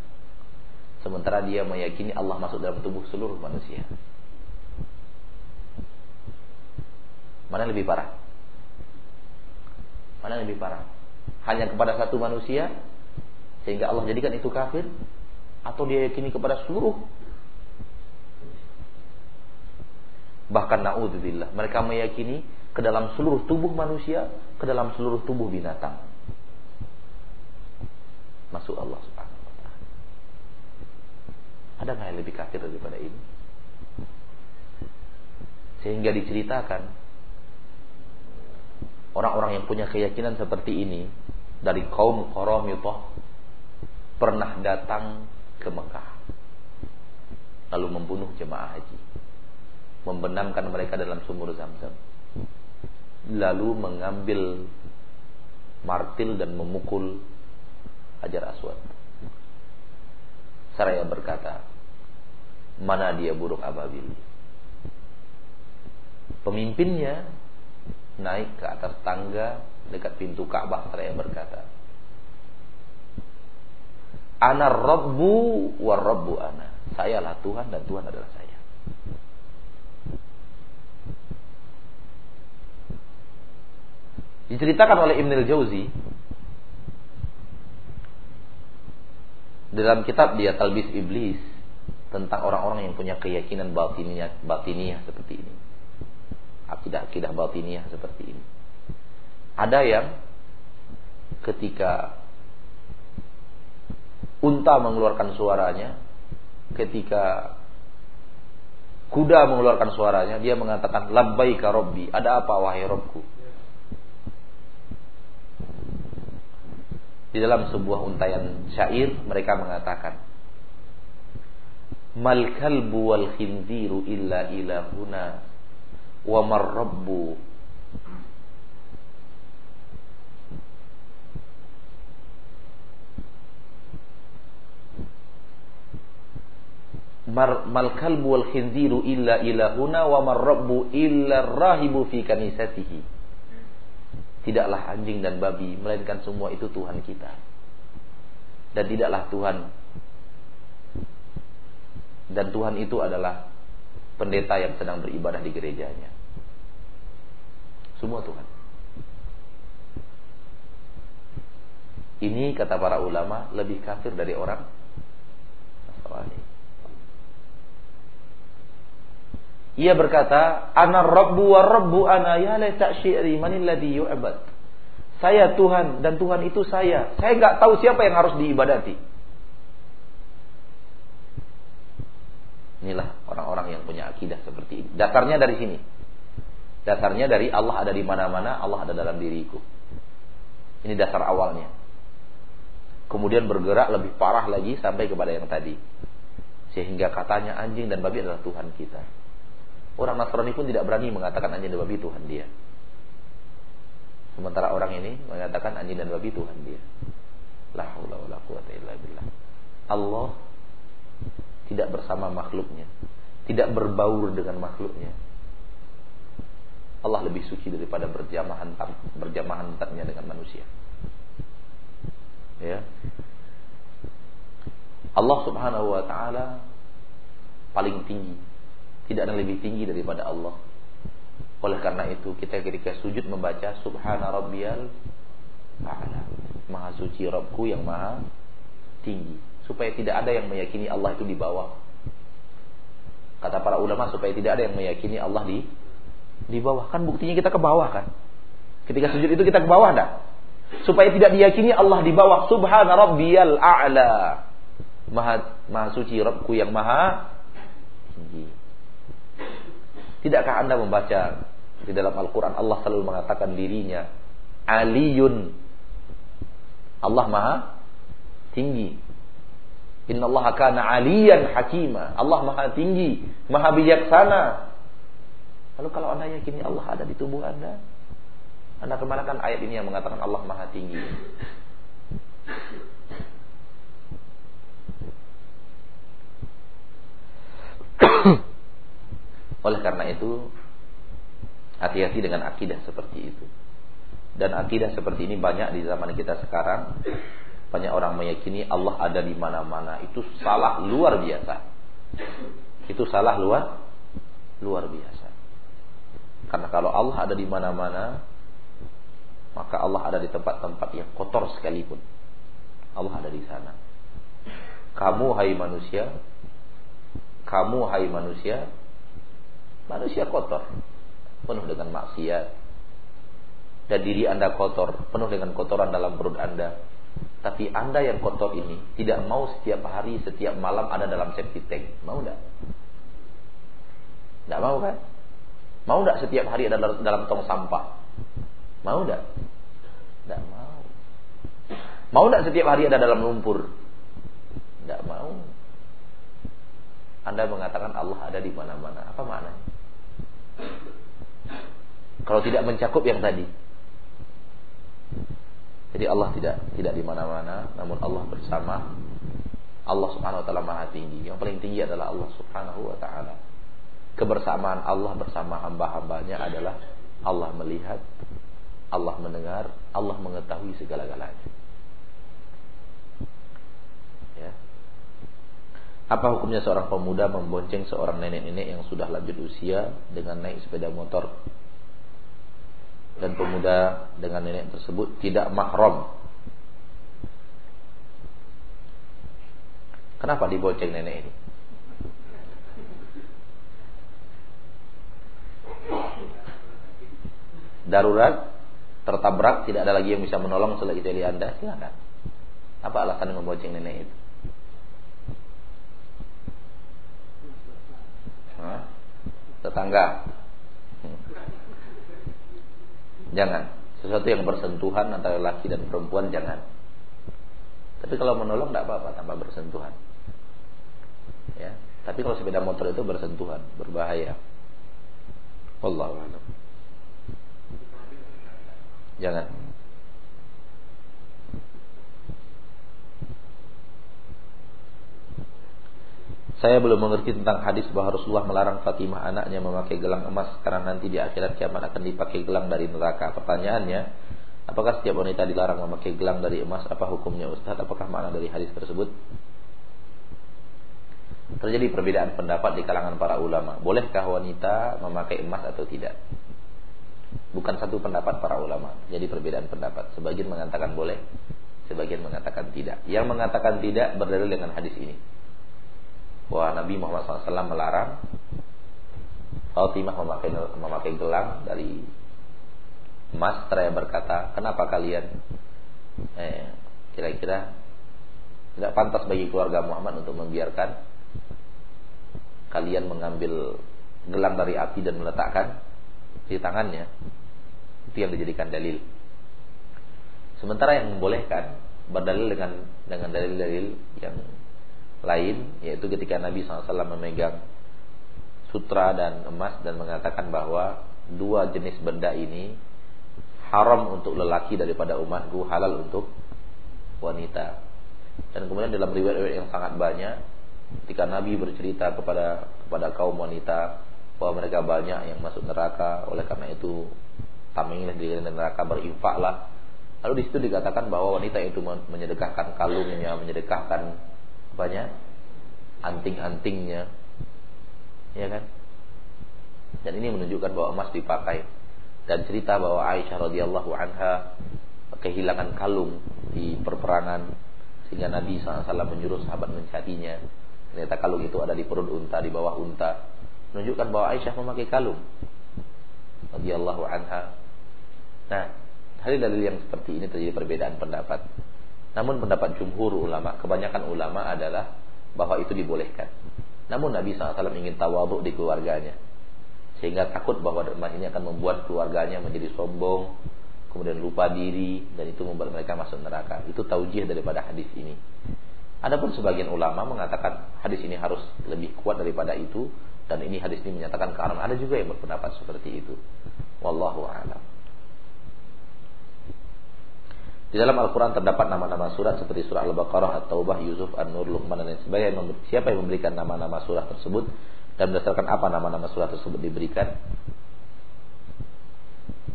Sementara dia meyakini Allah masuk dalam tubuh seluruh manusia. Mana lebih parah? Mana lebih parah? Hanya kepada satu manusia sehingga Allah jadikan itu kafir atau dia yakini kepada seluruh bahkan naudzubillah mereka meyakini ke dalam seluruh tubuh manusia, ke dalam seluruh tubuh binatang masuk Allah Subhanahu wa taala. Ada nggak yang lebih kafir daripada ini? Sehingga diceritakan orang-orang yang punya keyakinan seperti ini dari kaum Qaramithah pernah datang ke Mekah lalu membunuh jemaah haji membenamkan mereka dalam sumur zam-zam lalu mengambil martil dan memukul Hajar Aswad. Saraya berkata, mana dia buruk ababil. Pemimpinnya naik ke atas tangga dekat pintu Ka'bah Saraya berkata, Ana Rabbu wa Rabbu ana. Sayalah Tuhan dan Tuhan adalah saya. Diceritakan oleh Ibn al-Jauzi dalam kitab dia Talbis Iblis tentang orang-orang yang punya keyakinan batiniah, batiniah seperti ini. Akidah-akidah batiniah seperti ini. Ada yang ketika unta mengeluarkan suaranya, ketika kuda mengeluarkan suaranya, dia mengatakan labbaika rabbi, ada apa wahai Rabbku? Di dalam sebuah untayan syair mereka mengatakan Mal kalbu wal khinziru illa ilahuna wa marrabbu mal kalbu wal khinziru illa ilahuna wa marrabbu illa rahibu fi kanisatihi Tidaklah anjing dan babi, melainkan semua itu Tuhan kita. Dan tidaklah Tuhan dan Tuhan itu adalah pendeta yang sedang beribadah di gerejanya. Semua Tuhan. Ini kata para ulama lebih kafir dari orang Nasrani. Ia berkata, "Ana Rabbu wa Rabbu ana ya la ta'syiri man alladhi yu'bad." Saya Tuhan dan Tuhan itu saya. Saya nggak tahu siapa yang harus diibadati. Inilah orang-orang yang punya akidah seperti ini. Dasarnya dari sini. Dasarnya dari Allah ada di mana-mana, Allah ada dalam diriku. Ini dasar awalnya. Kemudian bergerak lebih parah lagi sampai kepada yang tadi. Sehingga katanya anjing dan babi adalah Tuhan kita. Orang Nasrani pun tidak berani mengatakan anjing dan babi Tuhan dia. Sementara orang ini mengatakan anjing dan babi Tuhan dia. La haula wala quwata illa billah. Allah tidak bersama makhluknya, tidak berbaur dengan makhluknya. Allah lebih suci daripada berjamahan berjamahan dengan manusia. Ya. Allah Subhanahu wa taala paling tinggi. Tidak ada lebih tinggi daripada Allah. Oleh karena itu kita ketika sujud membaca subhana rabbiyal a'la. Maha suci Rabbku yang maha tinggi. Supaya tidak ada yang meyakini Allah itu di bawah. Kata para ulama supaya tidak ada yang meyakini Allah di di bawah kan buktinya kita ke bawah kan. Ketika sujud itu kita ke bawah enggak? Supaya tidak diyakini Allah di bawah. Subhana rabbiyal a'la. Maha, maha suci Rabbku yang maha tinggi. Tidakkah Anda membaca di dalam Al-Quran Allah selalu mengatakan dirinya Aliyun. Allah maha tinggi. Inna Allah kana aliyan hakima. Allah maha tinggi, maha bijaksana. Lalu kalau anda yakini Allah ada di tubuh anda, anda kemanakan ayat ini yang mengatakan Allah maha tinggi? (coughs) Oleh karena itu, hati-hati dengan akidah seperti itu. Dan akidah seperti ini banyak di zaman kita sekarang. Banyak orang meyakini Allah ada di mana-mana. Itu salah luar biasa. Itu salah luar luar biasa. Karena kalau Allah ada di mana-mana, maka Allah ada di tempat-tempat yang kotor sekalipun. Allah ada di sana. Kamu hai manusia, kamu hai manusia, manusia kotor, penuh dengan maksiat. Dan diri Anda kotor, penuh dengan kotoran dalam perut Anda. Tapi Anda yang kotor ini tidak mau setiap hari, setiap malam ada dalam septic tank. Mau enggak? Enggak mau kan? Mau enggak setiap hari ada dalam tong sampah? Mau enggak? Enggak mau. Mau enggak setiap hari ada dalam lumpur? Enggak mau. Anda mengatakan Allah ada di mana-mana. Apa maknanya? Kalau tidak mencakup yang tadi. Jadi Allah tidak tidak di mana-mana, namun Allah bersama. Allah Subhanahu wa taala Maha tinggi. Yang paling tinggi adalah Allah Subhanahu wa taala. Kebersamaan Allah bersama hamba-hambanya adalah Allah melihat, Allah mendengar, Allah mengetahui segala-galanya. Ya. Apa hukumnya seorang pemuda membonceng seorang nenek-nenek yang sudah lanjut usia dengan naik sepeda motor dan pemuda dengan nenek tersebut tidak mahram. Kenapa dibonceng nenek ini? Darurat, tertabrak, tidak ada lagi yang bisa menolong selain dari Anda, silakan. Apa alasan membonceng nenek itu? Tetangga. Jangan. Sesuatu yang bersentuhan antara laki dan perempuan jangan. Tapi kalau menolong tidak apa-apa tanpa bersentuhan. Ya. Tapi kalau sepeda motor itu bersentuhan, berbahaya. Allah Jangan. Saya belum mengerti tentang hadis bahwa Rasulullah melarang Fatimah anaknya memakai gelang emas karena nanti di akhirat kiamat akan dipakai gelang dari neraka. Pertanyaannya, apakah setiap wanita dilarang memakai gelang dari emas? Apa hukumnya Ustaz? Apakah makna dari hadis tersebut? Terjadi perbedaan pendapat di kalangan para ulama. Bolehkah wanita memakai emas atau tidak? Bukan satu pendapat para ulama. Jadi perbedaan pendapat. Sebagian mengatakan boleh, sebagian mengatakan tidak. Yang mengatakan tidak berdalil dengan hadis ini bahwa Nabi Muhammad SAW melarang Fatimah memakai memakai gelang dari emas. Seraya berkata, kenapa kalian eh, kira-kira tidak pantas bagi keluarga Muhammad untuk membiarkan kalian mengambil gelang dari api dan meletakkan di tangannya. Itu yang dijadikan dalil. Sementara yang membolehkan berdalil dengan dengan dalil-dalil yang lain yaitu ketika Nabi SAW memegang sutra dan emas dan mengatakan bahwa dua jenis benda ini haram untuk lelaki daripada umatku halal untuk wanita. Dan kemudian dalam riwayat-riwayat yang sangat banyak ketika Nabi bercerita kepada kepada kaum wanita bahwa mereka banyak yang masuk neraka oleh karena itu taminglah di neraka berinfaklah. Lalu di situ dikatakan bahwa wanita itu menyedekahkan kalungnya menyedekahkan banyak anting-antingnya. Ya kan? Dan ini menunjukkan bahwa emas dipakai. Dan cerita bahwa Aisyah radhiyallahu anha kehilangan kalung di perperangan sehingga Nabi SAW menyuruh sahabat mencarinya. Ternyata kalung itu ada di perut unta di bawah unta. Menunjukkan bahwa Aisyah memakai kalung radhiyallahu anha. Nah dalil-dalil yang seperti ini terjadi perbedaan pendapat namun pendapat jumhur ulama kebanyakan ulama adalah bahwa itu dibolehkan. Namun Nabi SAW ingin tawaduk di keluarganya. Sehingga takut bahwa emas ini akan membuat keluarganya menjadi sombong kemudian lupa diri dan itu membuat mereka masuk neraka. Itu taujih daripada hadis ini. Adapun sebagian ulama mengatakan hadis ini harus lebih kuat daripada itu dan ini hadis ini menyatakan karena ada juga yang berpendapat seperti itu wallahu a'lam di dalam Al-Quran terdapat nama-nama surat seperti surah Al-Baqarah, At-Taubah, Yusuf, An-Nur, Luqman dan lain sebagainya. Siapa yang memberikan nama-nama surah tersebut dan berdasarkan apa nama-nama surah tersebut diberikan?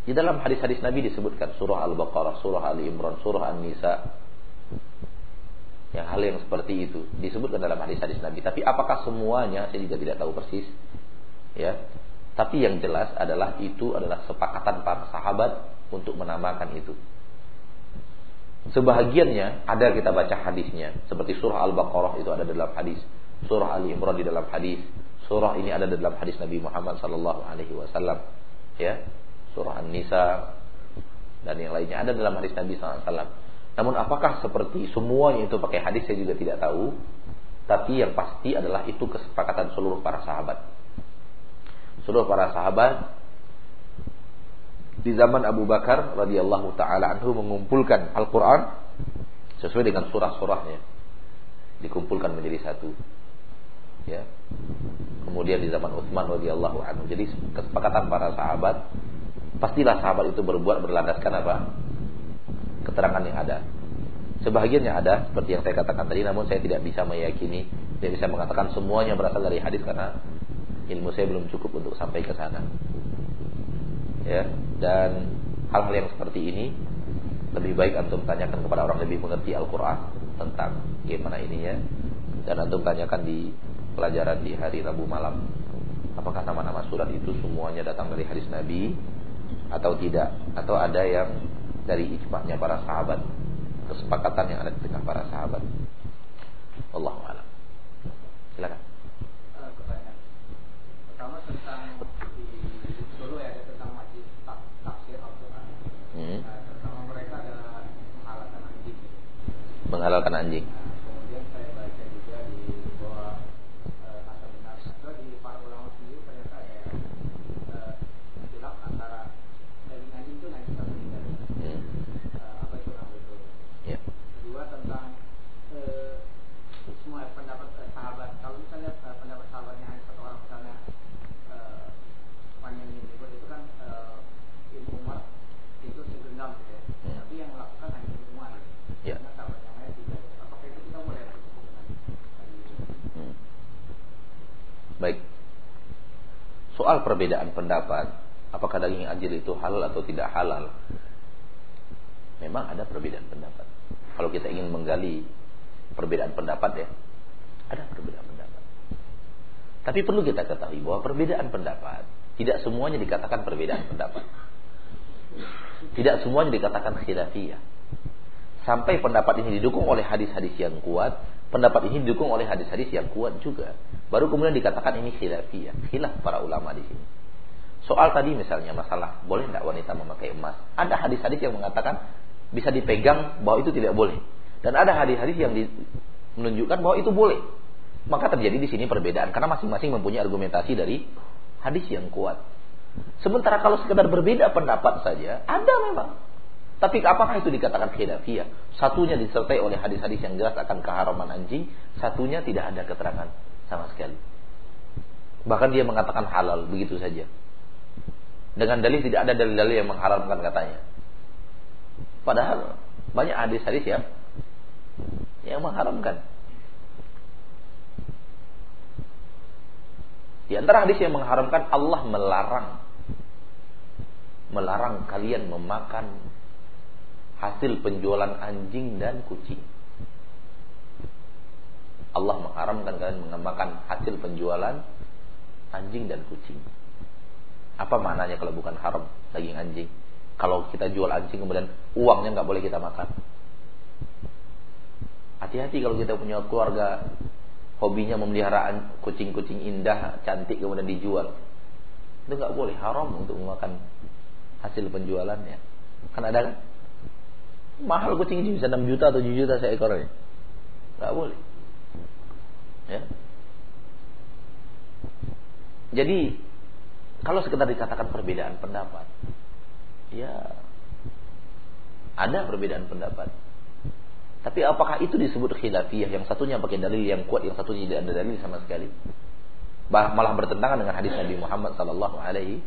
Di dalam hadis-hadis Nabi disebutkan surah Al-Baqarah, surah Ali Imran, surah An-Nisa. Yang hal yang seperti itu disebutkan dalam hadis-hadis Nabi. Tapi apakah semuanya saya juga tidak tahu persis. Ya. Tapi yang jelas adalah itu adalah sepakatan para sahabat untuk menamakan itu. Sebahagiannya ada kita baca hadisnya seperti surah Al-Baqarah itu ada dalam hadis, surah Ali Imran di dalam hadis, surah ini ada dalam hadis Nabi Muhammad sallallahu alaihi wasallam. Ya, surah An-Nisa dan yang lainnya ada dalam hadis Nabi sallallahu alaihi wasallam. Namun apakah seperti semuanya itu pakai hadis saya juga tidak tahu. Tapi yang pasti adalah itu kesepakatan seluruh para sahabat. Seluruh para sahabat di zaman Abu Bakar radhiyallahu taala anhu mengumpulkan Al-Qur'an sesuai dengan surah-surahnya. Dikumpulkan menjadi satu. Ya. Kemudian di zaman Utsman radhiyallahu anhu. Jadi kesepakatan para sahabat pastilah sahabat itu berbuat berlandaskan apa? keterangan yang ada. Sebahagian yang ada seperti yang saya katakan tadi namun saya tidak bisa meyakini, tidak bisa mengatakan semuanya berasal dari hadis karena ilmu saya belum cukup untuk sampai ke sana ya dan hal-hal yang seperti ini lebih baik antum tanyakan kepada orang lebih mengerti Al-Qur'an tentang gimana ininya dan antum tanyakan di pelajaran di hari Rabu malam apakah nama-nama surat itu semuanya datang dari hadis Nabi atau tidak? Atau ada yang dari ijma'nya para sahabat kesepakatan yang ada di tengah para sahabat? Allah a'lam. Silakan uh, pertama tentang menghalalkan anjing. Soal perbedaan pendapat, apakah daging anjing itu halal atau tidak halal? Memang ada perbedaan pendapat. Kalau kita ingin menggali perbedaan pendapat ya, ada perbedaan pendapat. Tapi perlu kita ketahui bahwa perbedaan pendapat tidak semuanya dikatakan perbedaan pendapat. Tidak semuanya dikatakan khilafiyah. Sampai pendapat ini didukung oleh hadis-hadis yang kuat, pendapat ini didukung oleh hadis-hadis yang kuat juga. Baru kemudian dikatakan ini khilafiyah, khilaf para ulama di sini. Soal tadi misalnya masalah boleh tidak wanita memakai emas? Ada hadis-hadis yang mengatakan bisa dipegang bahwa itu tidak boleh. Dan ada hadis-hadis yang menunjukkan bahwa itu boleh. Maka terjadi di sini perbedaan karena masing-masing mempunyai argumentasi dari hadis yang kuat. Sementara kalau sekedar berbeda pendapat saja, ada memang tapi apakah itu dikatakan khilafiyah? Satunya disertai oleh hadis-hadis yang jelas akan keharaman anjing, satunya tidak ada keterangan sama sekali. Bahkan dia mengatakan halal begitu saja. Dengan dalil tidak ada dalil-dalil yang mengharamkan katanya. Padahal banyak hadis-hadis ya yang mengharamkan. Di antara hadis yang mengharamkan Allah melarang melarang kalian memakan hasil penjualan anjing dan kucing. Allah mengharamkan kalian memakan hasil penjualan anjing dan kucing. Apa maknanya kalau bukan haram daging anjing? Kalau kita jual anjing kemudian uangnya nggak boleh kita makan. Hati-hati kalau kita punya keluarga hobinya memelihara kucing-kucing indah, cantik kemudian dijual. Itu nggak boleh, haram untuk memakan hasil penjualannya. Kan ada kan? Mahal kucing ini bisa 6 juta atau 7 juta seekornya. Nggak boleh. Ya. Jadi kalau sekedar dikatakan perbedaan pendapat, ya ada perbedaan pendapat. Tapi apakah itu disebut khilafiyah? Yang satunya pakai dalil yang kuat, yang satunya tidak ada dalil sama sekali. Bah, malah bertentangan dengan hadis Nabi Muhammad sallallahu alaihi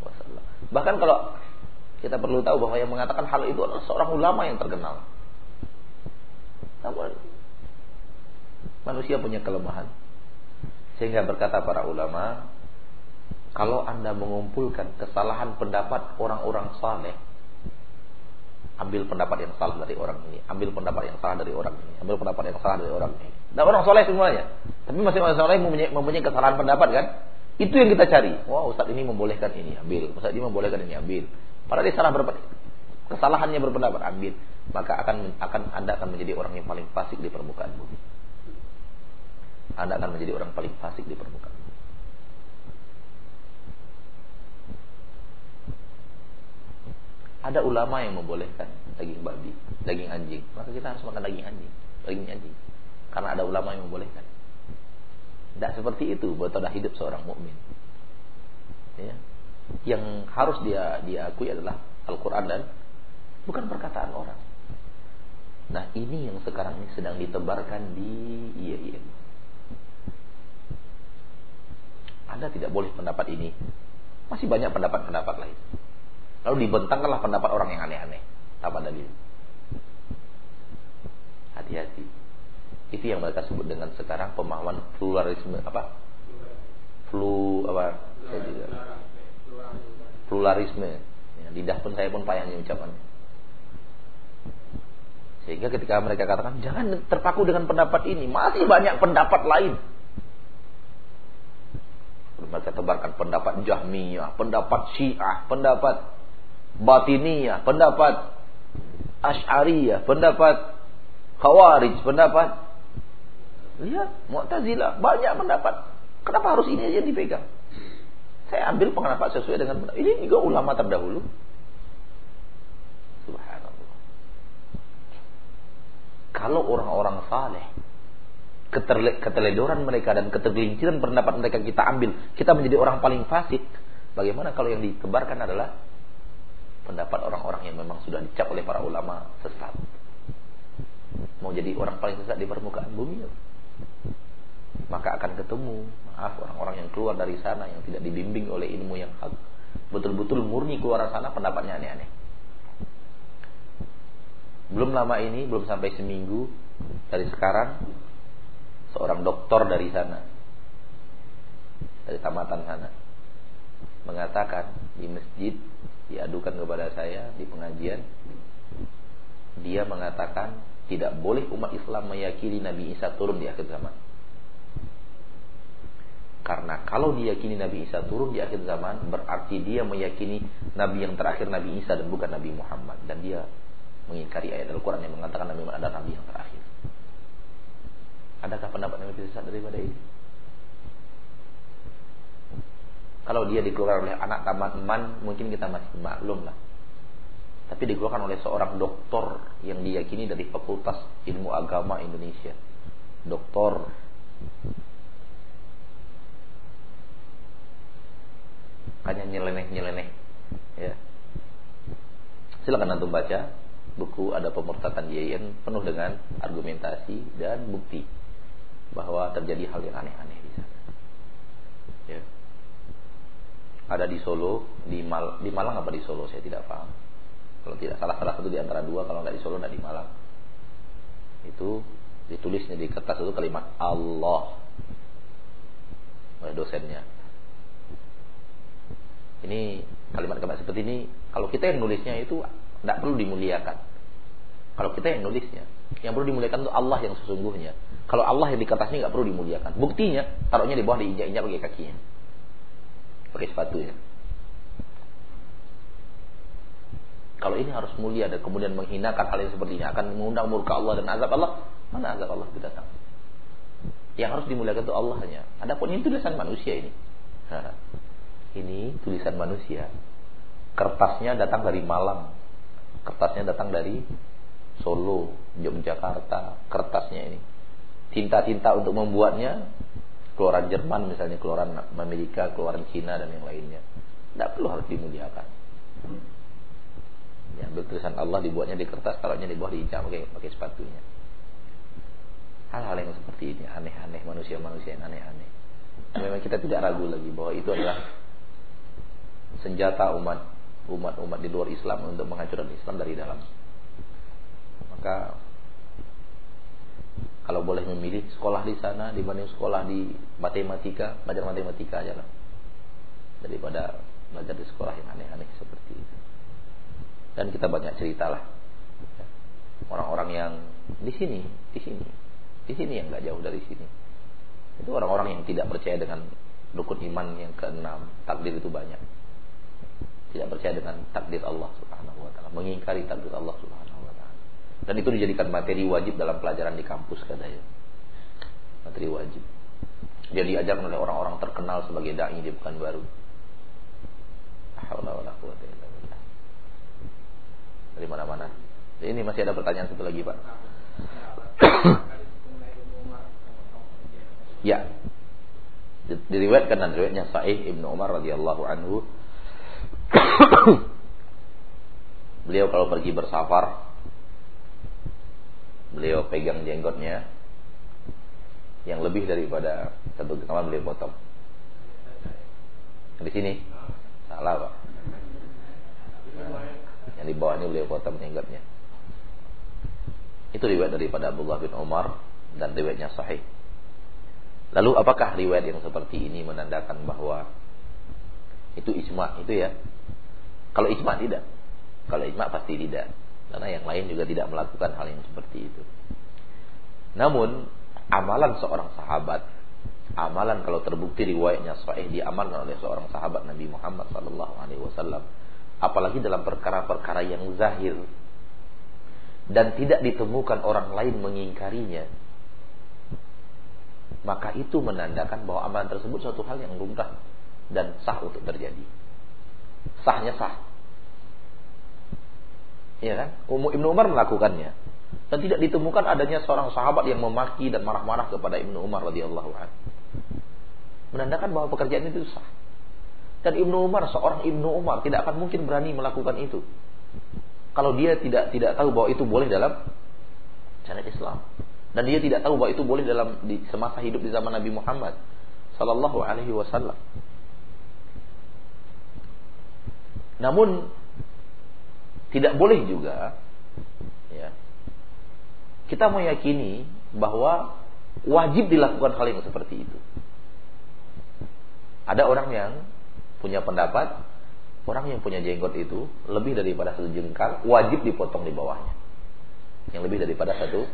wasallam. Bahkan kalau kita perlu tahu bahwa yang mengatakan hal itu adalah seorang ulama yang terkenal. Namun manusia punya kelemahan. Sehingga berkata para ulama, kalau Anda mengumpulkan kesalahan pendapat orang-orang saleh, ambil pendapat yang salah dari orang ini, ambil pendapat yang salah dari orang ini, ambil pendapat yang salah dari orang ini. Dan orang soleh semuanya. Tapi masing-masing soleh mempunyai, mempunyai kesalahan pendapat kan? Itu yang kita cari. Wah, Ustaz ini membolehkan ini, ambil. Ustaz ini membolehkan ini, ambil. Padahal dia salah berpendapat. Kesalahannya berpendapat, ambil. Maka akan akan Anda akan menjadi orang yang paling fasik di permukaan bumi. Anda akan menjadi orang paling fasik di permukaan bumi. Ada ulama yang membolehkan daging babi, daging anjing. Maka kita harus makan daging anjing, daging anjing. Karena ada ulama yang membolehkan. Tidak seperti itu tanda hidup seorang mukmin. Ya. Yang harus dia diakui adalah Al-Quran dan bukan perkataan orang. Nah ini yang sekarang ini sedang ditebarkan di IAIN. Anda tidak boleh pendapat ini. Masih banyak pendapat-pendapat lain. Lalu dibentangkanlah pendapat orang yang aneh-aneh tanpa dalil. Hati-hati. Itu yang mereka sebut dengan sekarang pemahaman pluralisme apa? Flu apa? Pluralisme. Ya, lidah pun saya pun payahnya ucapannya. Sehingga ketika mereka katakan jangan terpaku dengan pendapat ini, masih banyak pendapat lain. Mereka tebarkan pendapat Jahmiyah, pendapat Syiah, pendapat batiniyah, pendapat Ash'ariyah, pendapat Khawarij, pendapat lihat Mu'tazilah, banyak pendapat. Kenapa harus ini aja dipegang? Saya ambil pendapat sesuai dengan. Ini juga ulama terdahulu. Subhanallah. Kalau orang-orang saleh keteledoran mereka dan ketergelinciran pendapat mereka kita ambil, kita menjadi orang paling fasik. Bagaimana kalau yang ditebarkan adalah pendapat orang-orang yang memang sudah dicap oleh para ulama sesat. Mau jadi orang paling sesat di permukaan bumi, maka akan ketemu, maaf orang-orang yang keluar dari sana yang tidak dibimbing oleh ilmu yang hak, betul-betul murni keluar sana pendapatnya aneh-aneh. Belum lama ini, belum sampai seminggu dari sekarang, seorang dokter dari sana, dari tamatan sana, mengatakan di masjid diadukan kepada saya di pengajian dia mengatakan tidak boleh umat Islam meyakini Nabi Isa turun di akhir zaman. Karena kalau diyakini Nabi Isa turun di akhir zaman berarti dia meyakini Nabi yang terakhir Nabi Isa dan bukan Nabi Muhammad. Dan dia mengingkari ayat Al-Quran yang mengatakan Nabi Muhammad adalah Nabi yang terakhir. Adakah pendapat lebih besar daripada ini? Kalau dia dikeluarkan oleh anak taman man, mungkin kita masih maklum lah. Tapi dikeluarkan oleh seorang doktor yang diyakini dari Fakultas Ilmu Agama Indonesia. Doktor hanya nyeleneh-nyeleneh ya. Silakan antum baca buku ada pemurtatan YN penuh dengan argumentasi dan bukti bahwa terjadi hal yang aneh-aneh di sana. Ya ada di Solo, di Mal di Malang apa di Solo saya tidak paham. Kalau tidak salah salah satu di antara dua, kalau nggak di Solo nggak di Malang. itu ditulisnya di kertas itu kalimat Allah oleh dosennya. Ini kalimat-kalimat seperti ini kalau kita yang nulisnya itu tidak perlu dimuliakan. Kalau kita yang nulisnya, yang perlu dimuliakan itu Allah yang sesungguhnya. Kalau Allah yang di kertasnya nggak perlu dimuliakan. Buktinya taruhnya di bawah diinjak-injak pakai kakinya, pakai sepatunya. Kalau ini harus mulia dan kemudian menghinakan hal yang seperti ini akan mengundang murka Allah dan azab Allah, mana azab Allah itu datang? Yang harus dimuliakan itu Allah hanya. Adapun ini tulisan manusia ini. ini tulisan manusia. Kertasnya datang dari Malang. Kertasnya datang dari Solo, Yogyakarta. Kertasnya ini. Tinta-tinta untuk membuatnya keluaran Jerman misalnya, keluaran Amerika, keluaran Cina dan yang lainnya. Tidak perlu harus dimuliakan. Ya, tulisan Allah dibuatnya di kertas, taruhnya di bawah diinjak pakai pakai sepatunya. Hal-hal yang seperti ini aneh-aneh manusia-manusia yang aneh-aneh. Memang kita tidak ragu lagi bahwa itu adalah senjata umat umat-umat di luar Islam untuk menghancurkan Islam dari dalam. Maka kalau boleh memilih sekolah di sana dibanding sekolah di matematika, belajar matematika aja lah. Daripada belajar di sekolah yang aneh-aneh seperti itu. Dan kita banyak cerita lah. Orang-orang yang di sini, di sini, di sini yang nggak jauh dari sini. Itu orang-orang yang tidak percaya dengan rukun iman yang keenam. Takdir itu banyak. Tidak percaya dengan takdir Allah Subhanahu wa taala, mengingkari takdir Allah Subhanahu wa taala. Dan itu dijadikan materi wajib dalam pelajaran di kampus katanya. Materi wajib. Dia diajarkan oleh orang-orang terkenal sebagai dai di baru. Haula wala quwwata illa dari mana-mana. Ini masih ada pertanyaan satu lagi, Pak. (coughs) ya. Diriwayatkan dan riwayatnya Sa'ih Ibnu Umar radhiyallahu anhu. (coughs) beliau kalau pergi bersafar beliau pegang jenggotnya yang lebih daripada satu kawan beliau potong. Di sini salah pak. Yang di bawah ini beliau potong jenggotnya. Itu riwayat daripada Abdullah bin Umar dan riwayatnya sahih. Lalu apakah riwayat yang seperti ini menandakan bahwa itu ijma itu ya? Kalau ijma tidak. Kalau ijma pasti tidak. Karena yang lain juga tidak melakukan hal yang seperti itu. Namun amalan seorang sahabat, amalan kalau terbukti riwayatnya sahih diamalkan oleh seorang sahabat Nabi Muhammad sallallahu alaihi wasallam apalagi dalam perkara-perkara yang zahir dan tidak ditemukan orang lain mengingkarinya maka itu menandakan bahwa amalan tersebut suatu hal yang lumrah dan sah untuk terjadi sahnya sah Iya kan? Ibnu Umar melakukannya dan tidak ditemukan adanya seorang sahabat yang memaki dan marah-marah kepada Ibnu Umar radhiyallahu anhu. Menandakan bahwa pekerjaan itu sah. Dan Ibnu Umar, seorang Ibnu Umar tidak akan mungkin berani melakukan itu. Kalau dia tidak tidak tahu bahwa itu boleh dalam syariat Islam. Dan dia tidak tahu bahwa itu boleh dalam di semasa hidup di zaman Nabi Muhammad sallallahu alaihi wasallam. Namun tidak boleh juga ya. Kita meyakini bahwa wajib dilakukan hal yang seperti itu. Ada orang yang punya pendapat orang yang punya jenggot itu lebih daripada satu jengkal wajib dipotong di bawahnya. Yang lebih daripada satu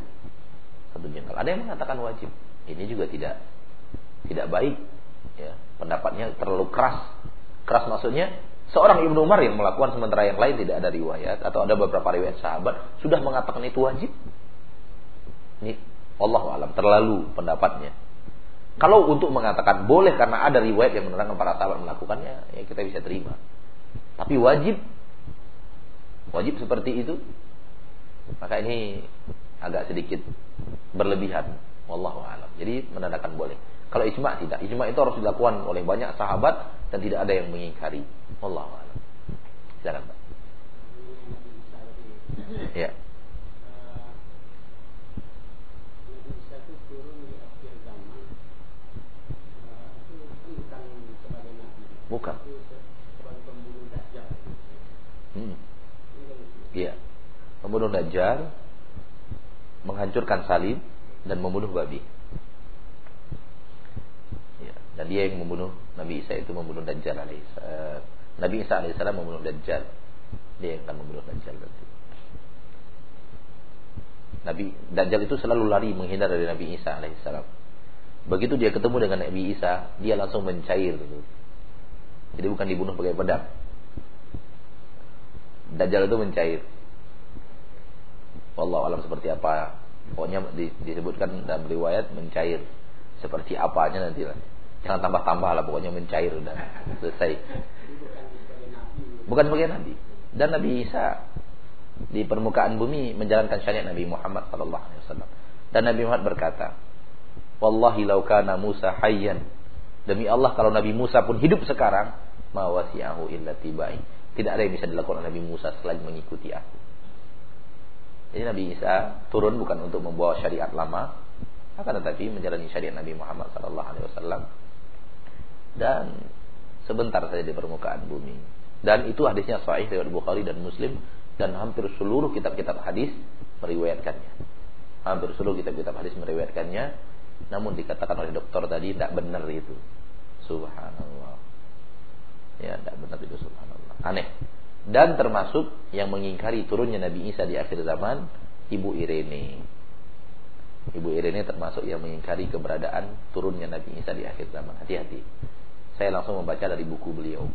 satu jengkal. Ada yang mengatakan wajib. Ini juga tidak tidak baik. Ya, pendapatnya terlalu keras. Keras maksudnya seorang Ibnu Umar yang melakukan sementara yang lain tidak ada riwayat atau ada beberapa riwayat sahabat sudah mengatakan itu wajib. Ini Allah alam terlalu pendapatnya. Kalau untuk mengatakan boleh karena ada riwayat yang menerangkan para sahabat melakukannya, ya kita bisa terima. Tapi wajib, wajib seperti itu, maka ini agak sedikit berlebihan. Wallahu a'lam. Jadi menandakan boleh. Kalau ijma tidak. Ijma itu harus dilakukan oleh banyak sahabat dan tidak ada yang mengingkari. Wallahu a'lam. Silakan, Pak. Ya. Bukan. Hmm. Iya. Pembunuh Dajjal menghancurkan salib dan membunuh babi. Ya, dan dia yang membunuh Nabi Isa itu membunuh Dajjal alaihissalam. Nabi Isa alaihissalam membunuh Dajjal. Dia yang akan membunuh Dajjal nanti. Nabi Dajjal itu selalu lari menghindar dari Nabi Isa alaihissalam. Begitu dia ketemu dengan Nabi Isa, dia langsung mencair. Jadi bukan dibunuh pakai pedang. Dajjal itu mencair. Wallahu alam seperti apa. Pokoknya disebutkan dalam riwayat mencair. Seperti apanya nanti lah. Jangan tambah-tambah lah pokoknya mencair dan selesai. Bukan sebagai nabi. Dan Nabi Isa di permukaan bumi menjalankan syariat Nabi Muhammad sallallahu alaihi wasallam. Dan Nabi Muhammad berkata, "Wallahi law Musa hayyan." Demi Allah kalau Nabi Musa pun hidup sekarang, ma wasi'ahu illa tibai. Tidak ada yang bisa dilakukan Nabi Musa selain mengikuti aku. Jadi Nabi Isa turun bukan untuk membawa syariat lama, akan tetapi menjalani syariat Nabi Muhammad sallallahu alaihi wasallam. Dan sebentar saja di permukaan bumi. Dan itu hadisnya sahih riwayat Bukhari dan Muslim dan hampir seluruh kitab-kitab hadis meriwayatkannya. Hampir seluruh kitab-kitab hadis meriwayatkannya. Namun dikatakan oleh dokter tadi tidak benar itu. Subhanallah. Ya, tidak benar itu subhanallah. Aneh. Dan termasuk yang mengingkari turunnya Nabi Isa di akhir zaman Ibu Irene. Ibu Irene termasuk yang mengingkari keberadaan turunnya Nabi Isa di akhir zaman. Hati-hati. Saya langsung membaca dari buku beliau.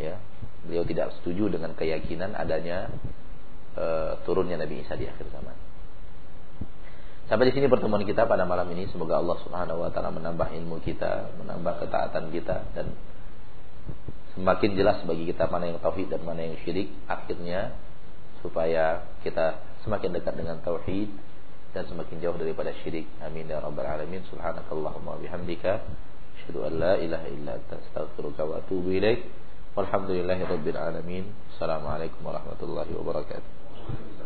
Ya, beliau tidak setuju dengan keyakinan adanya e, turunnya Nabi Isa di akhir zaman. Sampai di sini pertemuan kita pada malam ini. Semoga Allah Subhanahu wa taala menambah ilmu kita, menambah ketaatan kita dan semakin jelas bagi kita mana yang tauhid dan mana yang syirik akhirnya supaya kita semakin dekat dengan tauhid dan semakin jauh daripada syirik. Amin ya rabbal alamin. Subhanakallahumma bihamdika asyhadu an la ilaha illa anta astaghfiruka wa atubu ilaik. Walhamdulillahi rabbil alamin. Assalamualaikum warahmatullahi wabarakatuh